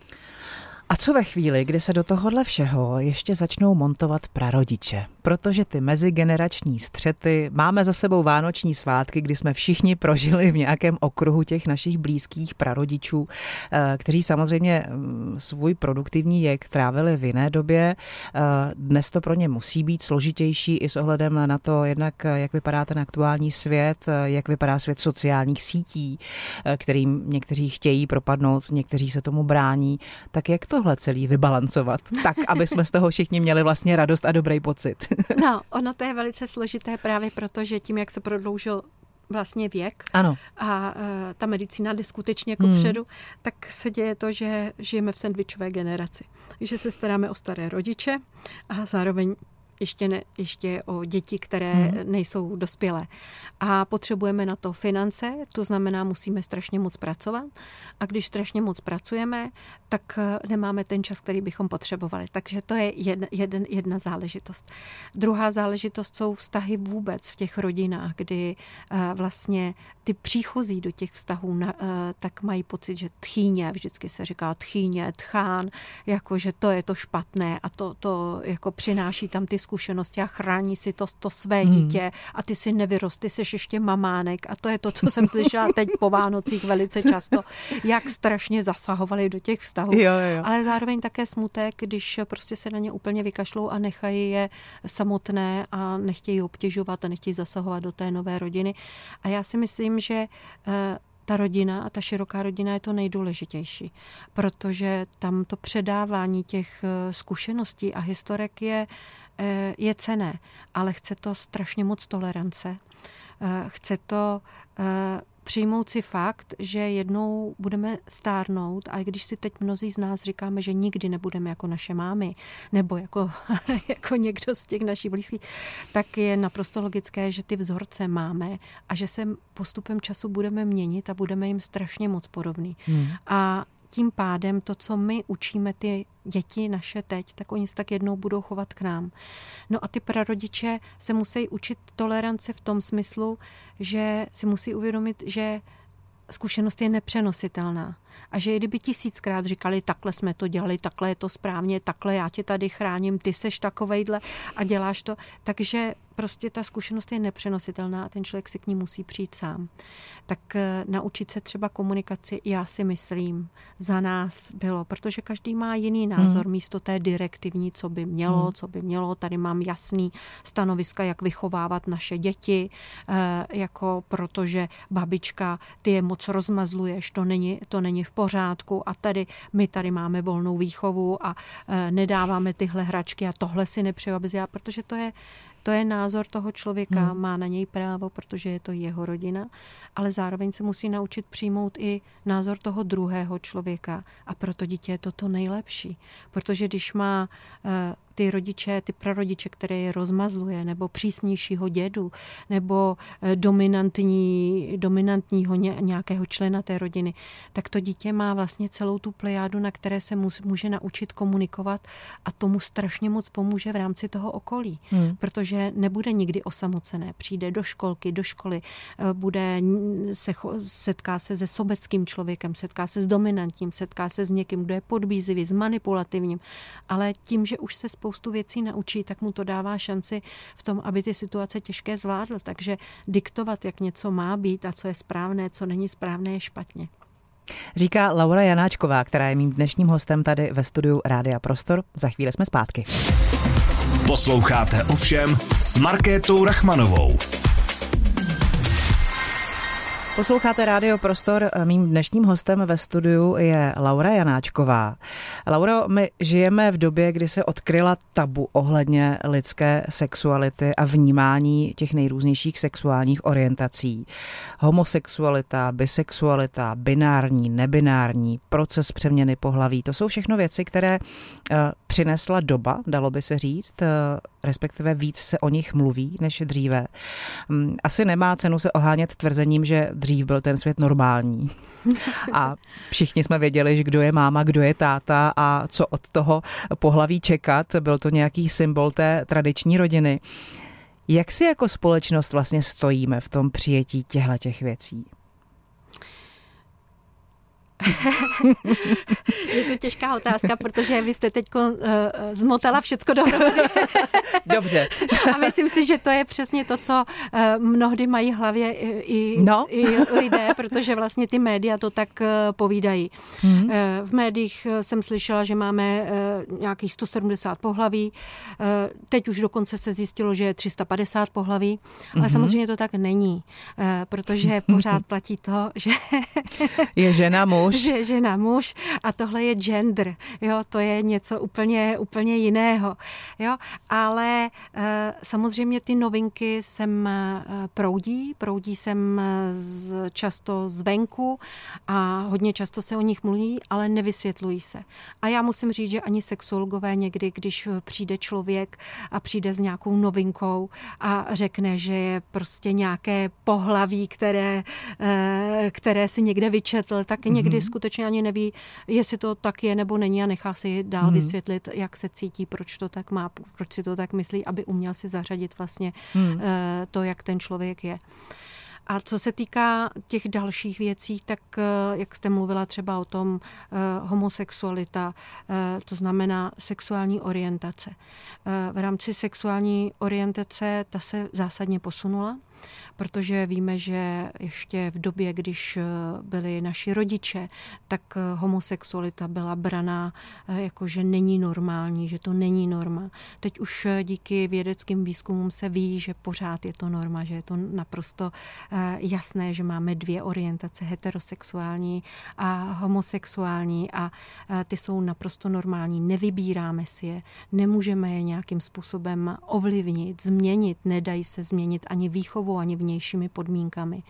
A co ve chvíli, kdy se do tohohle všeho ještě začnou montovat prarodiče? Protože ty mezigenerační střety, máme za sebou vánoční svátky, kdy jsme všichni prožili v nějakém okruhu těch našich blízkých prarodičů, eh, kteří samozřejmě mm, svůj produktivní jek trávili v jiné době. Eh, dnes to pro ně musí být složitější i s ohledem na to, jednak jak vypadá ten aktuální svět, eh, jak vypadá svět sociálních sítí, kterým někteří chtějí propadnout, někteří se tomu brání. Tak jak to tohle celý vybalancovat, tak, aby jsme z toho všichni měli vlastně radost a dobrý pocit? No, ono to je velice složité právě proto, že tím, jak se prodloužil vlastně věk ano. a uh, ta medicína jde skutečně jako hmm. předu, tak se děje to, že žijeme v sandvičové generaci. Že se staráme o staré rodiče a zároveň ještě, ne, ještě o děti, které hmm. nejsou dospělé. A potřebujeme na to finance, to znamená, musíme strašně moc pracovat. A když strašně moc pracujeme, tak eh, nemáme ten čas, který bychom potřebovali. Takže to je jedna, jeden, jedna záležitost. Druhá záležitost jsou vztahy vůbec v těch rodinách, kdy uh, vlastně ty příchozí do těch vztahů na, uh, tak mají pocit, že tchýně, vždycky se říká tchýně, tchán, jako že to je to špatné a to, to jako přináší tam ty zkušenosti a chrání si to, to své hmm. dítě a ty si nevyrost, ty jsi ještě mamánek a to je to, co jsem slyšela teď po Vánocích velice často, jak strašně zasahovali do těch vztahů. Jo, jo. Ale zároveň také smutek, když prostě se na ně úplně vykašlou a nechají je samotné a nechtějí obtěžovat a nechtějí zasahovat do té nové rodiny. A já si myslím, že eh, ta rodina a ta široká rodina je to nejdůležitější, protože tam to předávání těch eh, zkušeností a historek je, je cené, ale chce to strašně moc tolerance. Eh, chce to přijmout si fakt, že jednou budeme stárnout a i když si teď mnozí z nás říkáme, že nikdy nebudeme jako naše mámy nebo jako, jako někdo z těch našich blízkých, tak je naprosto logické, že ty vzorce máme a že se postupem času budeme měnit a budeme jim strašně moc podobný. Hmm. A tím pádem to, co my učíme ty děti naše teď, tak oni se tak jednou budou chovat k nám. No a ty prarodiče se musí učit tolerance v tom smyslu, že si musí uvědomit, že zkušenost je nepřenositelná. A že kdyby tisíckrát říkali, takhle jsme to dělali, takhle je to správně, takhle já tě tady chráním, ty seš takovejhle a děláš to, takže prostě ta zkušenost je nepřenositelná a ten člověk si k ní musí přijít sám. Tak eh, naučit se třeba komunikaci, já si myslím, za nás bylo, protože každý má jiný názor hmm. místo té direktivní, co by mělo, hmm. co by mělo. Tady mám jasný stanoviska, jak vychovávat naše děti, eh, jako protože babička, ty je moc rozmazluješ, to není, to není v pořádku. A tady my tady máme volnou výchovu a eh, nedáváme tyhle hračky a tohle si nepřeju, aby protože to je to je názor toho člověka, hmm. má na něj právo, protože je to jeho rodina, ale zároveň se musí naučit přijmout i názor toho druhého člověka. A proto dítě je to to nejlepší. Protože když má eh, ty rodiče, ty prarodiče, které je rozmazluje, nebo přísnějšího dědu, nebo eh, dominantní, dominantního nějakého člena té rodiny, tak to dítě má vlastně celou tu plejádu, na které se může naučit komunikovat a tomu strašně moc pomůže v rámci toho okolí, hmm. protože nebude nikdy osamocené. Přijde do školky, do školy, eh, bude se, setká se se sobeckým člověkem, setká se s dominantním, setká se s někým, kdo je podbízivý, s manipulativním, ale tím, že už se spoustu věcí naučí, tak mu to dává šanci v tom, aby ty situace těžké zvládl. Takže diktovat, jak něco má být a co je správné, co není správné, je špatně. Říká Laura Janáčková, která je mým dnešním hostem tady ve studiu Rádia Prostor. Za chvíli jsme zpátky. Posloucháte ovšem s Markétou Rachmanovou. Posloucháte Rádio Prostor. Mým dnešním hostem ve studiu je Laura Janáčková. Lauro, my žijeme v době, kdy se odkryla tabu ohledně lidské sexuality a vnímání těch nejrůznějších sexuálních orientací. Homosexualita, bisexualita, binární, nebinární, proces přeměny pohlaví, to jsou všechno věci, které uh, přinesla doba, dalo by se říct, uh, respektive víc se o nich mluví než dříve. Um, asi nemá cenu se ohánět tvrzením, že dřív byl ten svět normální. A všichni jsme věděli, že kdo je máma, kdo je táta a co od toho pohlaví čekat. Byl to nějaký symbol té tradiční rodiny. Jak si jako společnost vlastně stojíme v tom přijetí těchto těch věcí? je to těžká otázka, protože vy jste teď uh, zmotala všecko dohromady. Dobře. A myslím si, že to je přesně to, co uh, mnohdy mají v hlavě i, no. i lidé, protože vlastně ty média to tak uh, povídají. Mm-hmm. Uh, v médiích jsem slyšela, že máme uh, nějakých 170 pohlaví. Uh, teď už dokonce se zjistilo, že je 350 pohlaví, ale mm-hmm. samozřejmě to tak není, uh, protože pořád platí to, že je žena muž muž. Že žena muž a tohle je gender, jo, to je něco úplně, úplně jiného, jo, ale e, samozřejmě ty novinky sem e, proudí, proudí sem eh, z, často zvenku a hodně často se o nich mluví, ale nevysvětlují se. A já musím říct, že ani sexuologové někdy, když přijde člověk a přijde s nějakou novinkou a řekne, že je prostě nějaké pohlaví, které, které si někde vyčetl, tak někdy kdy mhm. skutečně ani neví, jestli to tak je nebo není a nechá si dál hmm. vysvětlit, jak se cítí, proč to tak má, proč si to tak myslí, aby uměl si zařadit vlastně hmm. to, jak ten člověk je. A co se týká těch dalších věcí, tak eh, jak jste mluvila třeba o tom eh, homosexualita, to znamená sexuální orientace. V rámci sexuální orientace ta se zásadně posunula protože víme, že ještě v době, když eh, byli naši rodiče, tak eh, homosexualita byla braná eh, jako, že není normální, že to není norma. Teď už díky vědeckým výzkumům se ví, že pořád je to norma, že je to naprosto jasné, že máme dvě orientace, heterosexuální a homosexuální a ty jsou naprosto normální. Nevybíráme si je, nemůžeme je nějakým způsobem ovlivnit, změnit, nedají se změnit ani výchovou, ani vnějšími podmínkami.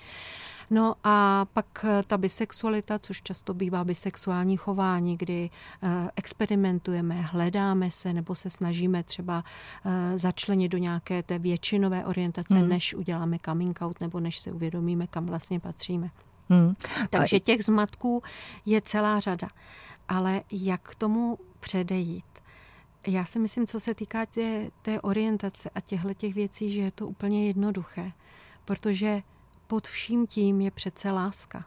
No a pak eh, ta bisexualita, což často bývá bisexuální chování, kdy eh, experimentujeme, hledáme se nebo se snažíme třeba eh, začlenit do nějaké té většinové orientace, hmm. než uděláme coming out nebo než si uvědomíme, kam vlastně patříme. Hmm. Takže těch zmatků je celá řada. Ale jak k tomu předejít? Já si myslím, co se týká té, té orientace a těchto těch věcí, že je to úplně jednoduché, protože pod vším tím je přece láska.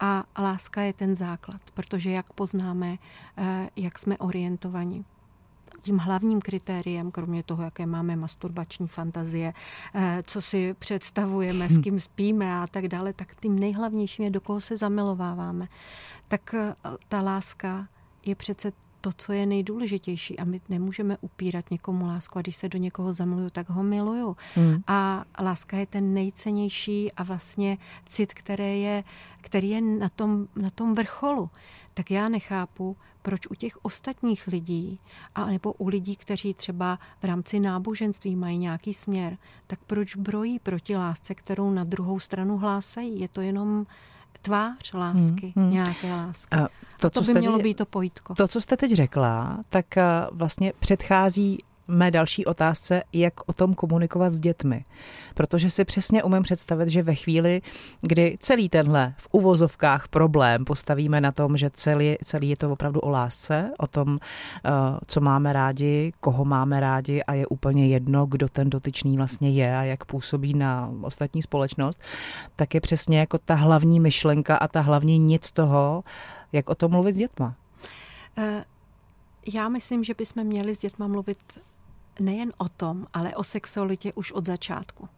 A láska je ten základ, protože jak poznáme, eh, jak jsme orientovaní. Tím hlavním kritériem, kromě toho, jaké máme masturbační fantazie, eh, co si představujeme, s hm. kým spíme a tak dále, tak tím nejhlavnějším je, do koho se zamilováváme. Tak eh, ta láska je přece to, co je nejdůležitější. A my nemůžeme upírat někomu lásku a když se do někoho zamiluju, tak ho miluju. Hmm. A láska je ten nejcennější a vlastně cit, který je, který je na, tom, na tom vrcholu. Tak já nechápu, proč u těch ostatních lidí, a nebo u lidí, kteří třeba v rámci náboženství mají nějaký směr, tak proč brojí proti lásce, kterou na druhou stranu hlásají? Je to jenom tvář lásky, hmm, hmm. nějaké lásky. A to, co to by jste mělo teď, být to pojítko. To, co jste teď řekla, tak eh, vlastně předchází mé další otázce, jak o tom komunikovat s dětmi. Protože si přesně umím představit, že ve chvíli, kdy celý tenhle v uvozovkách problém postavíme na tom, že celý, celý je to opravdu o lásce, o tom, eh, co máme rádi, koho máme rádi a je úplně jedno, kdo ten dotyčný vlastně je a jak působí na ostatní společnost, tak je přesně jako ta hlavní myšlenka a ta hlavní nic toho, jak o tom mluvit s dětma. Eh, já myslím, že bychom měli s dětma mluvit nejen o tom, ale o sexualitě už od začátku.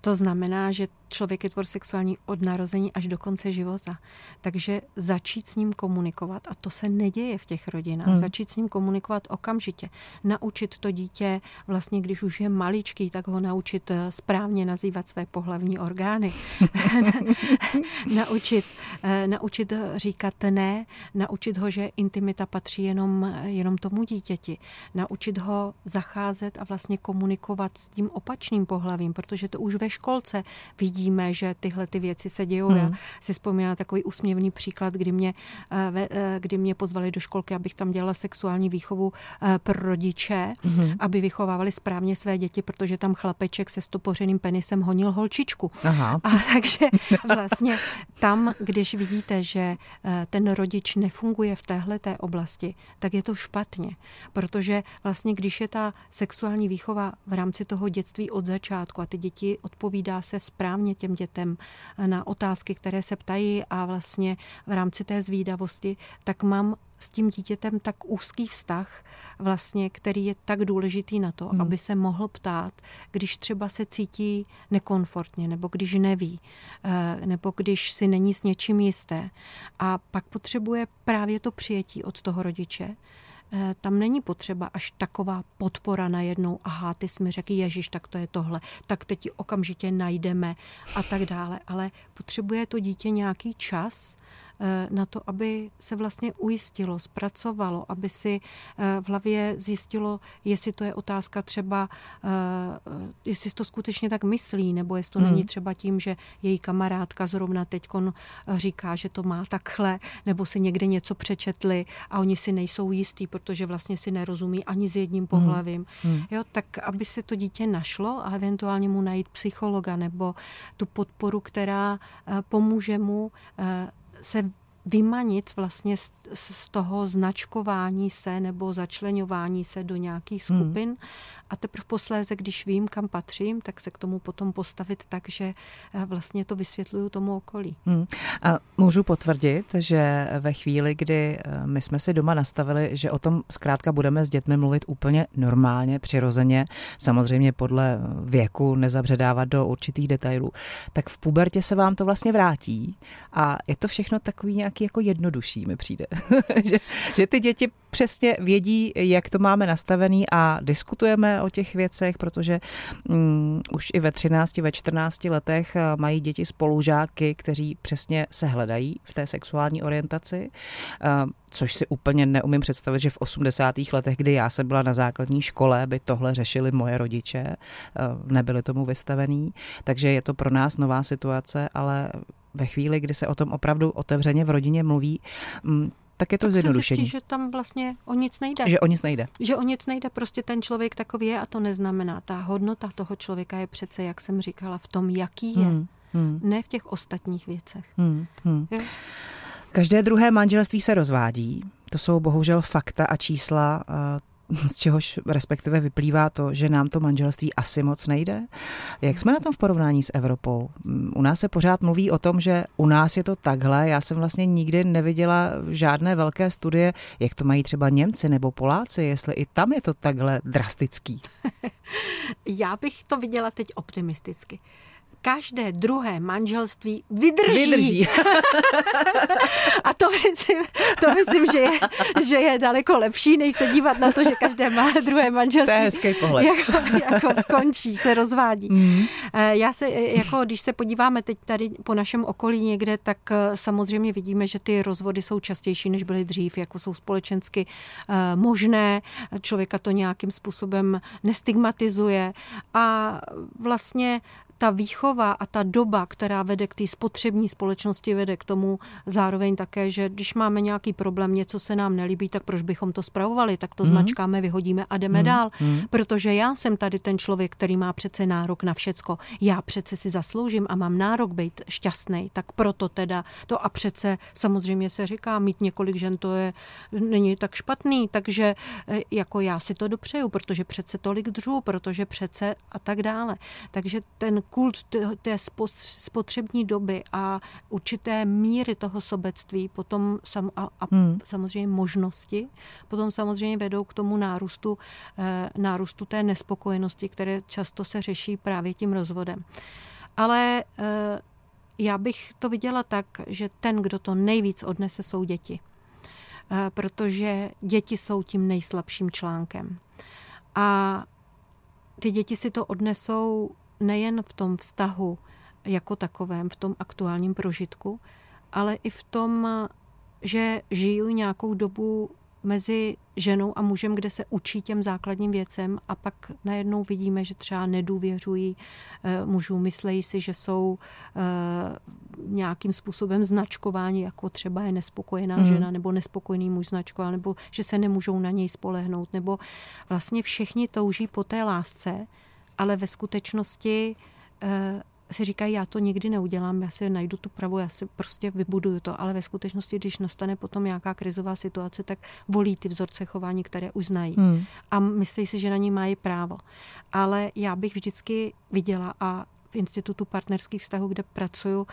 To znamená, že člověk je tvor sexuální od narození až do konce života. Takže začít s ním komunikovat, a to se neděje v těch rodinách, hmm. začít s ním komunikovat okamžitě. Naučit to dítě, vlastně když už je maličký, tak ho naučit eh, správně nazývat své pohlavní orgány. naučit, eh, naučit říkat ne, naučit ho, že intimita patří jenom, jenom tomu dítěti. Naučit ho zacházet a vlastně komunikovat s tím opačným pohlavím, protože to už ve školce vidíme, že tyhle ty věci se dějou. Hmm. Já si vzpomínám takový úsměvný příklad, kdy mě, eh, eh, kdy mě pozvali do školky, abych tam dělala sexuální výchovu eh, pro rodiče, hmm. aby vychovávali správně své děti, protože tam chlapeček se stopořeným penisem honil holčičku. Aha. A takže vlastně tam, když vidíte, že ten rodič nefunguje v téhle té oblasti, tak je to špatně, protože vlastně když je ta sexuální výchova v rámci toho dětství od začátku a ty děti od odpovídá se správně těm dětem na otázky, které se ptají a vlastně v rámci té zvídavosti, tak mám s tím dítětem tak úzký vztah, vlastně, který je tak důležitý na to, hmm. aby se mohl ptát, když třeba se cítí nekomfortně, nebo když neví, eh, nebo když si není s něčím jisté. A pak potřebuje právě to přijetí od toho rodiče, tam není potřeba až taková podpora najednou, aha, ty jsi mi řekl, ježiš, tak to je tohle, tak teď ji okamžitě najdeme a tak dále. Ale potřebuje to dítě nějaký čas, Eh, na to, aby se vlastně ujistilo, zpracovalo, aby si eh, v hlavě zjistilo, jestli to je otázka třeba, eh, jestli to skutečně tak myslí, nebo jestli to hmm. není třeba tím, že její kamarádka zrovna teď říká, že to má takhle, nebo si někde něco přečetli a oni si nejsou jistí, protože vlastně si nerozumí ani s jedním hmm. pohlavím. Hmm. Jo, tak aby se to dítě našlo a eventuálně mu najít psychologa nebo tu podporu, která pomůže mu se vymanit vlastně z, z toho značkování se nebo začlenování se do nějakých hmm. skupin hmm. a teprve posléze, když vím, kam patřím, tak se k tomu potom postavit tak, že eh, vlastně to vysvětluju tomu okolí. Hmm. A můžu potvrdit, že ve chvíli, kdy eh, my jsme si doma nastavili, že o tom zkrátka budeme s dětmi mluvit úplně normálně, přirozeně, samozřejmě podle věku nezabředávat do určitých detailů, tak v pubertě se vám to vlastně vrátí a je to všechno takový nějak taky jako jednodušší, mi přijde. že, že ty děti přesně vědí, jak to máme nastavený a diskutujeme o těch věcech, protože um, už i ve 13, ve 14 letech eh, mají děti spolužáky, kteří přesně se hledají v té sexuální orientaci, uh, což si úplně neumím představit, že v 80. letech, kdy já jsem byla na základní škole, by tohle řešili moje rodiče, uh, nebyli tomu vystavený, takže je to pro nás nová situace, ale ve chvíli, kdy se o tom opravdu otevřeně v rodině mluví, mm, tak je to tak zjednodušení. Zjistí, že tam vlastně o nic nejde. Že o nic nejde. Že o nic nejde, prostě ten člověk takový je a to neznamená. Ta hodnota toho člověka je přece, jak jsem říkala, v tom, jaký je. Hmm. hmm. ne v těch ostatních věcech. Hmm. Hmm. Každé druhé manželství se rozvádí. To jsou bohužel fakta a čísla z čehož respektive vyplývá to, že nám to manželství asi moc nejde. Jak jsme na tom v porovnání s Evropou? U nás se pořád mluví o tom, že u nás je to takhle. Já jsem vlastně nikdy neviděla žádné velké studie, jak to mají třeba Němci nebo Poláci, jestli i tam je to takhle drastický. Já bych to viděla teď optimisticky každé druhé manželství vydrží. Vydrží. a to myslím, to myslím že, je, že je daleko lepší, než se dívat na to, že každé má druhé manželství to je hezký pohled. Jako, jako skončí, se rozvádí. Mm. Já se, jako když se podíváme teď tady po našem okolí někde, tak eh, samozřejmě vidíme, že ty rozvody jsou častější, než byly dřív, jako jsou společensky možné, člověka to nějakým způsobem nestigmatizuje a vlastně ta výchova a ta doba, která vede k té spotřební společnosti, vede k tomu zároveň také, že když máme nějaký problém, něco se nám nelíbí, tak proč bychom to spravovali, tak to mm. zmačkáme, vyhodíme a jdeme mm. dál. Mm. Protože já jsem tady ten člověk, který má přece nárok na všecko. Já přece si zasloužím a mám nárok být šťastný, tak proto teda to a přece samozřejmě se říká, mít několik žen to je, není tak špatný, takže e, jako já si to dopřeju, protože přece tolik druhů, protože přece a tak dále. Takže ten kult té spotřební doby a určité míry toho sobectví, potom sam, a, a hmm. samozřejmě možnosti, potom samozřejmě vedou k tomu nárůstu, e, nárůstu té nespokojenosti, které často se řeší právě tím rozvodem. Ale e, já bych to viděla tak, že ten, kdo to nejvíc odnese, jsou děti. E, protože děti jsou tím nejslabším článkem. A ty děti si to odnesou nejen v tom vztahu jako takovém, v tom aktuálním prožitku, ale i v tom, že žiju nějakou dobu mezi ženou a mužem, kde se učí těm základním věcem a pak najednou vidíme, že třeba nedůvěřují eh, mužům, myslejí si, že jsou eh, nějakým způsobem značkováni, jako třeba je nespokojená mm. žena nebo nespokojený muž značková, nebo že se nemůžou na něj spolehnout, nebo vlastně všichni touží po té lásce, ale ve skutečnosti uh, si říkají, já to nikdy neudělám, já si najdu tu pravu, já si prostě vybuduju to, ale ve skutečnosti, když nastane potom nějaká krizová situace, tak volí ty vzorce chování, které už znají. Hmm. A myslí si, že na ní mají právo. Ale já bych vždycky viděla a v Institutu partnerských vztahů, kde pracuju,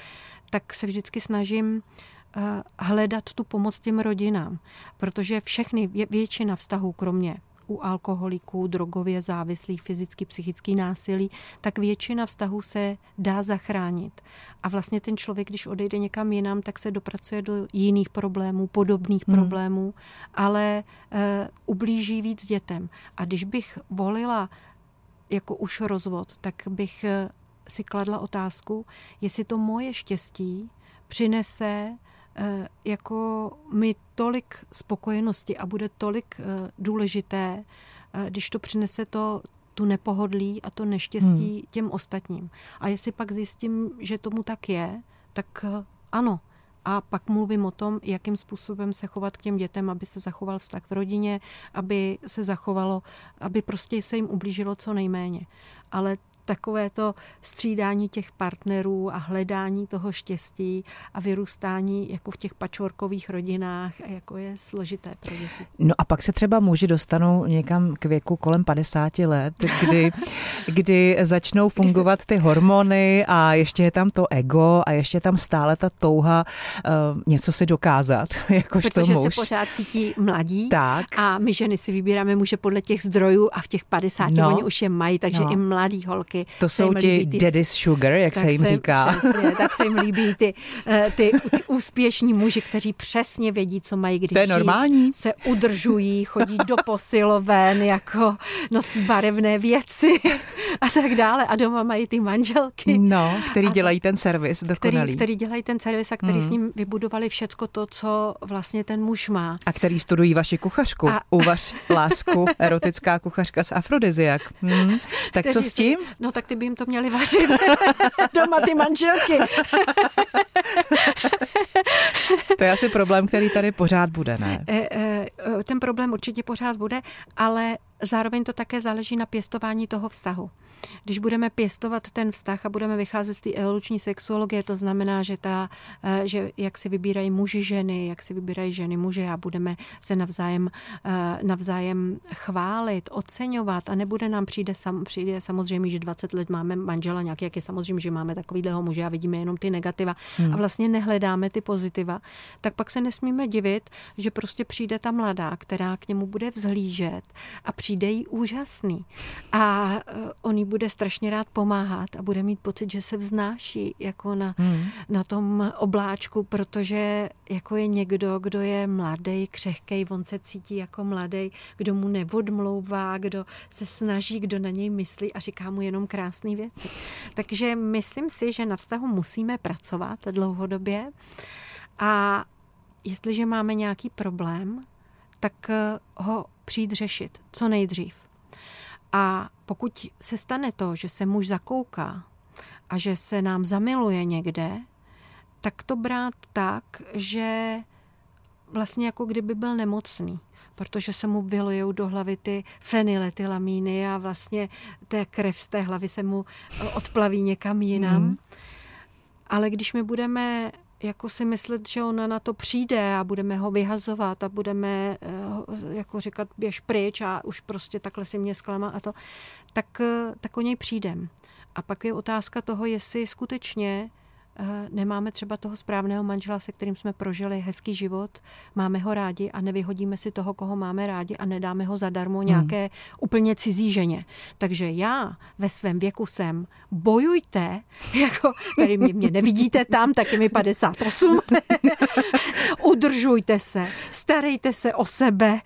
tak se vždycky snažím uh, hledat tu pomoc těm rodinám, protože všechny, většina vztahů, kromě u alkoholiků, drogově závislých, fyzicky, psychický násilí, tak většina vztahů se dá zachránit. A vlastně ten člověk, když odejde někam jinam, tak se dopracuje do jiných problémů, podobných hmm. problémů, ale e, ublíží víc dětem. A když bych volila jako už rozvod, tak bych eh, si kladla otázku, jestli to moje štěstí přinese jako mi tolik spokojenosti a bude tolik eh, důležité, eh, když to přinese to tu nepohodlí a to neštěstí hmm. těm ostatním. A jestli pak zjistím, že tomu tak je, tak ano. A pak mluvím o tom, jakým způsobem se chovat k těm dětem, aby se zachoval vztah v rodině, aby se zachovalo, aby prostě se jim ublížilo co nejméně. Ale takové to střídání těch partnerů a hledání toho štěstí a vyrůstání jako v těch pačvorkových rodinách, jako je složité pro děti. No a pak se třeba muži dostanou někam k věku kolem 50 let, kdy, kdy začnou fungovat ty hormony a ještě je tam to ego a ještě je tam stále ta touha uh, něco si dokázat, jakož Protože to muž. se pořád cítí mladí tak. a my ženy si vybíráme muže podle těch zdrojů a v těch 50 no. oni už je mají, takže no. i mladý holky taky. To jsou ti ty, daddy's sugar, jak se jim se, říká. Přesně, tak se jim líbí ty, eh, ty, ty úspěšní muži, kteří přesně vědí, co mají kdy To je normální. Se udržují, chodí do posiloven, jako nosí barevné věci a tak dále. A doma mají ty manželky. No, který a, dělají ten servis dokonalý. Který, který dělají ten servis a který mm. s ním vybudovali všecko to, co vlastně ten muž má. A který studují vaši kuchařku. A... U vaš lásku, erotická kuchařka z Afrodiziak. Hmm. Tak co s tím? No tak ty by jim to měli vařit doma ty manželky. to je asi problém, který tady pořád bude, ne? E, e, ten problém určitě pořád bude, ale zároveň to také záleží na pěstování toho vztahu. Když budeme pěstovat ten vztah a budeme vycházet z té evoluční sexuologie, to znamená, že, ta, eh, že jak si vybírají muži ženy, jak si vybírají ženy muže a budeme se navzájem, eh, navzájem chválit, oceňovat a nebude nám přijde, sam, přijde samozřejmě, že 20 let máme manžela nějaký, jak je samozřejmě, že máme takovýhleho muže a vidíme jenom ty negativa hmm. a vlastně nehledáme ty pozitiva, tak pak se nesmíme divit, že prostě přijde ta mladá, která k němu bude vzhlížet a přijde jí úžasný. A eh, on jí bude strašně rád pomáhat a bude mít pocit, že se vznáší jako na, hmm. na tom obláčku, protože jako je někdo, kdo je mladý, křehkej, on se cítí jako mladý, kdo mu nevodmlouvá, kdo se snaží, kdo na něj myslí a říká mu jenom krásné věci. Takže myslím si, že na vztahu musíme pracovat dlouhodobě a jestliže máme nějaký problém, tak eh, ho přijít řešit co nejdřív. A pokud se stane to, že se muž zakouká a že se nám zamiluje někde, tak to brát tak, že vlastně jako kdyby byl nemocný protože se mu vylujou do hlavy ty fenyletylamíny a vlastně té krev z té hlavy se mu odplaví někam jinam. Mm. Ale když my budeme jako si myslet, že ona na to přijde a budeme ho vyhazovat a budeme eh, jako říkat běž pryč a už prostě takhle si mě zklamal a to, tak, eh, tak o něj přijdem. A pak je otázka toho, jestli skutečně nemáme třeba toho správného manžela, se kterým jsme prožili hezký život, máme ho rádi a nevyhodíme si toho, koho máme rádi a nedáme ho zadarmo hmm. nějaké hmm. úplně cizí ženě. Takže já ve svém věku jsem bojujte, jako tady mě, mě nevidíte tam, tak je mi 58. Udržujte se, starejte se o sebe,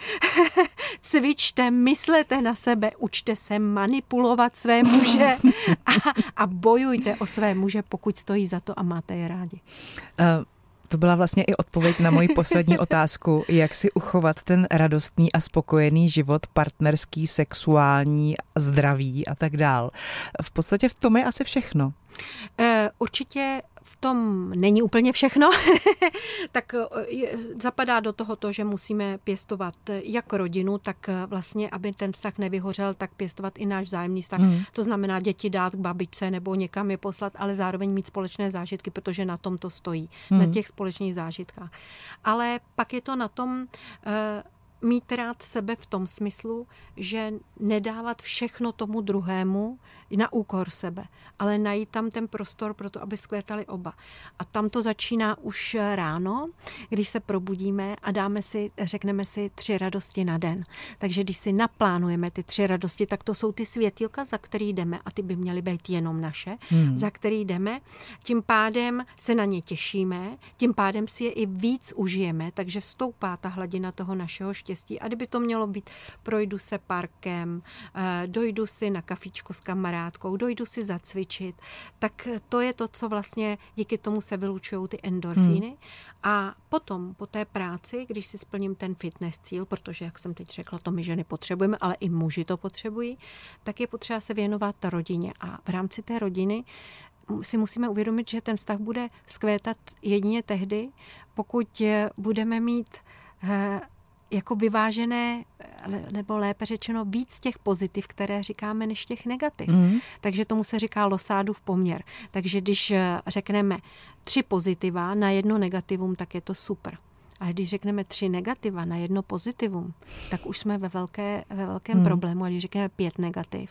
cvičte, myslete na sebe, učte se manipulovat své muže a, a bojujte o své muže, pokud stojí za to a máte je rádi. Uh. To byla vlastně i odpověď na moji poslední otázku, jak si uchovat ten radostný a spokojený život, partnerský, sexuální, zdravý a tak dál. V podstatě v tom je asi všechno. Uh, určitě tom není úplně všechno, tak eh, zapadá do toho to, že musíme pěstovat jak rodinu, tak eh, vlastně, aby ten vztah nevyhořel, tak pěstovat i náš zájemný vztah. Mm. To znamená děti dát k babičce nebo někam je poslat, ale zároveň mít společné zážitky, protože na tom to stojí, mm. na hmm. těch společných zážitkách. Ale pak je to na tom, mít rád sebe v tom smyslu, že nedávat všechno tomu druhému na úkor sebe, ale najít tam ten prostor pro to, aby skvětali oba. A tam to začíná už ráno, když se probudíme a dáme si, řekneme si tři radosti na den. Takže když si naplánujeme ty tři radosti, tak to jsou ty světilka, za který jdeme a ty by měly být jenom naše, hmm. za který jdeme. Tím pádem se na ně těšíme, tím pádem si je i víc užijeme, takže stoupá ta hladina toho našeho štěstí. A kdyby to mělo být, projdu se parkem, eh, dojdu si na kafičku s kamarádkou, dojdu si zacvičit, tak to je to, co vlastně díky tomu se vylučují ty endorfíny. Hmm. A potom, po té práci, když si splním ten fitness cíl, protože, jak jsem teď řekla, to my ženy potřebujeme, ale i muži to potřebují, tak je potřeba se věnovat rodině. A v rámci té rodiny si musíme uvědomit, že ten vztah bude skvétat jedině tehdy, pokud budeme mít eh, jako vyvážené, nebo lépe řečeno víc těch pozitiv, které říkáme, než těch negativ. Mm. Takže tomu se říká losádův poměr. Takže když eh, řekneme tři pozitiva na jedno negativum, tak je to super. Ale když řekneme tři negativa na jedno pozitivum, tak už jsme ve, velké, ve velkém hmm. problému. A když řekneme pět negativ,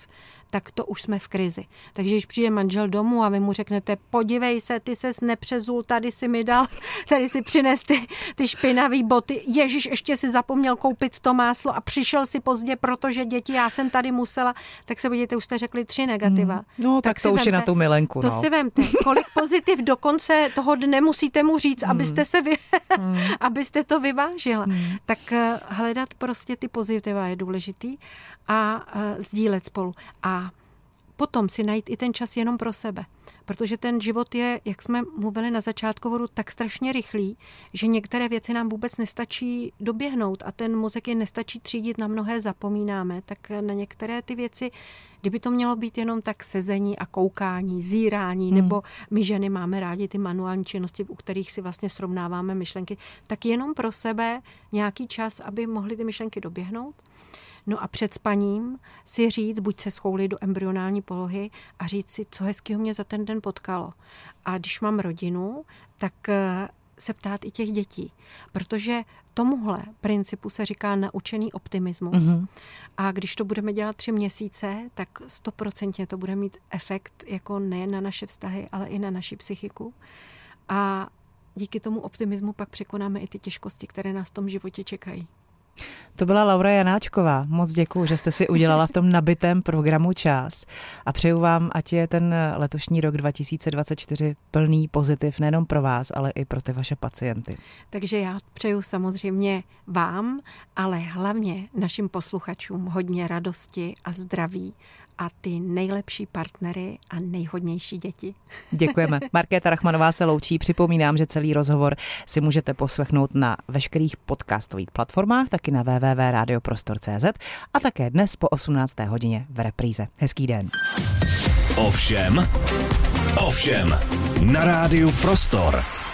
tak to už jsme v krizi. Takže když přijde manžel domů a vy mu řeknete, podívej se, ty ses nepřezul, tady si mi dal, tady si přines ty, ty špinavé boty, Ježíš ještě si zapomněl koupit to máslo a přišel si pozdě, protože děti, já jsem tady musela, tak se budete, už jste řekli tři negativa. Hmm. No, tak, tak to už vemte, je na tu milenku. To no. si vemte. Kolik pozitiv do konce toho dne musíte mu říct, hmm. abyste se vy, hmm. abyste to vyvážila. Hmm. Tak eh, hledat prostě ty pozitiva je důležitý a uh, sdílet spolu. A potom si najít i ten čas jenom pro sebe. Protože ten život je, jak jsme mluvili na začátku tak strašně rychlý, že některé věci nám vůbec nestačí doběhnout a ten mozek je nestačí třídit, na mnohé zapomínáme, tak na některé ty věci, kdyby to mělo být jenom tak sezení a koukání, zírání, hmm. nebo my ženy máme rádi ty manuální činnosti, u kterých si vlastně srovnáváme myšlenky, tak jenom pro sebe nějaký čas, aby mohly ty myšlenky doběhnout. No a před spaním si říct, buď se schoulit do embryonální polohy a říct si, co hezkého mě za ten den potkalo. A když mám rodinu, tak eh, se ptát i těch dětí, protože tomuhle principu se říká naučený optimismus. Mm-hmm. A když to budeme dělat tři měsíce, tak stoprocentně to bude mít efekt jako nejen na naše vztahy, ale i na naši psychiku. A díky tomu optimismu pak překonáme i ty těžkosti, které nás v tom životě čekají. To byla Laura Janáčková. Moc děkuji, že jste si udělala v tom nabitém programu čas a přeju vám, ať je ten letošní rok 2024 plný pozitiv nejenom pro vás, ale i pro ty vaše pacienty. Takže já přeju samozřejmě vám, ale hlavně našim posluchačům hodně radosti a zdraví a ty nejlepší partnery a nejhodnější děti. Děkujeme. Markéta Rachmanová se loučí. Připomínám, že celý rozhovor si můžete poslechnout na veškerých podcastových platformách, taky na www.radioprostor.cz a také dnes po 18. hodině v repríze. Hezký den. Ovšem, ovšem, na rádiu Prostor.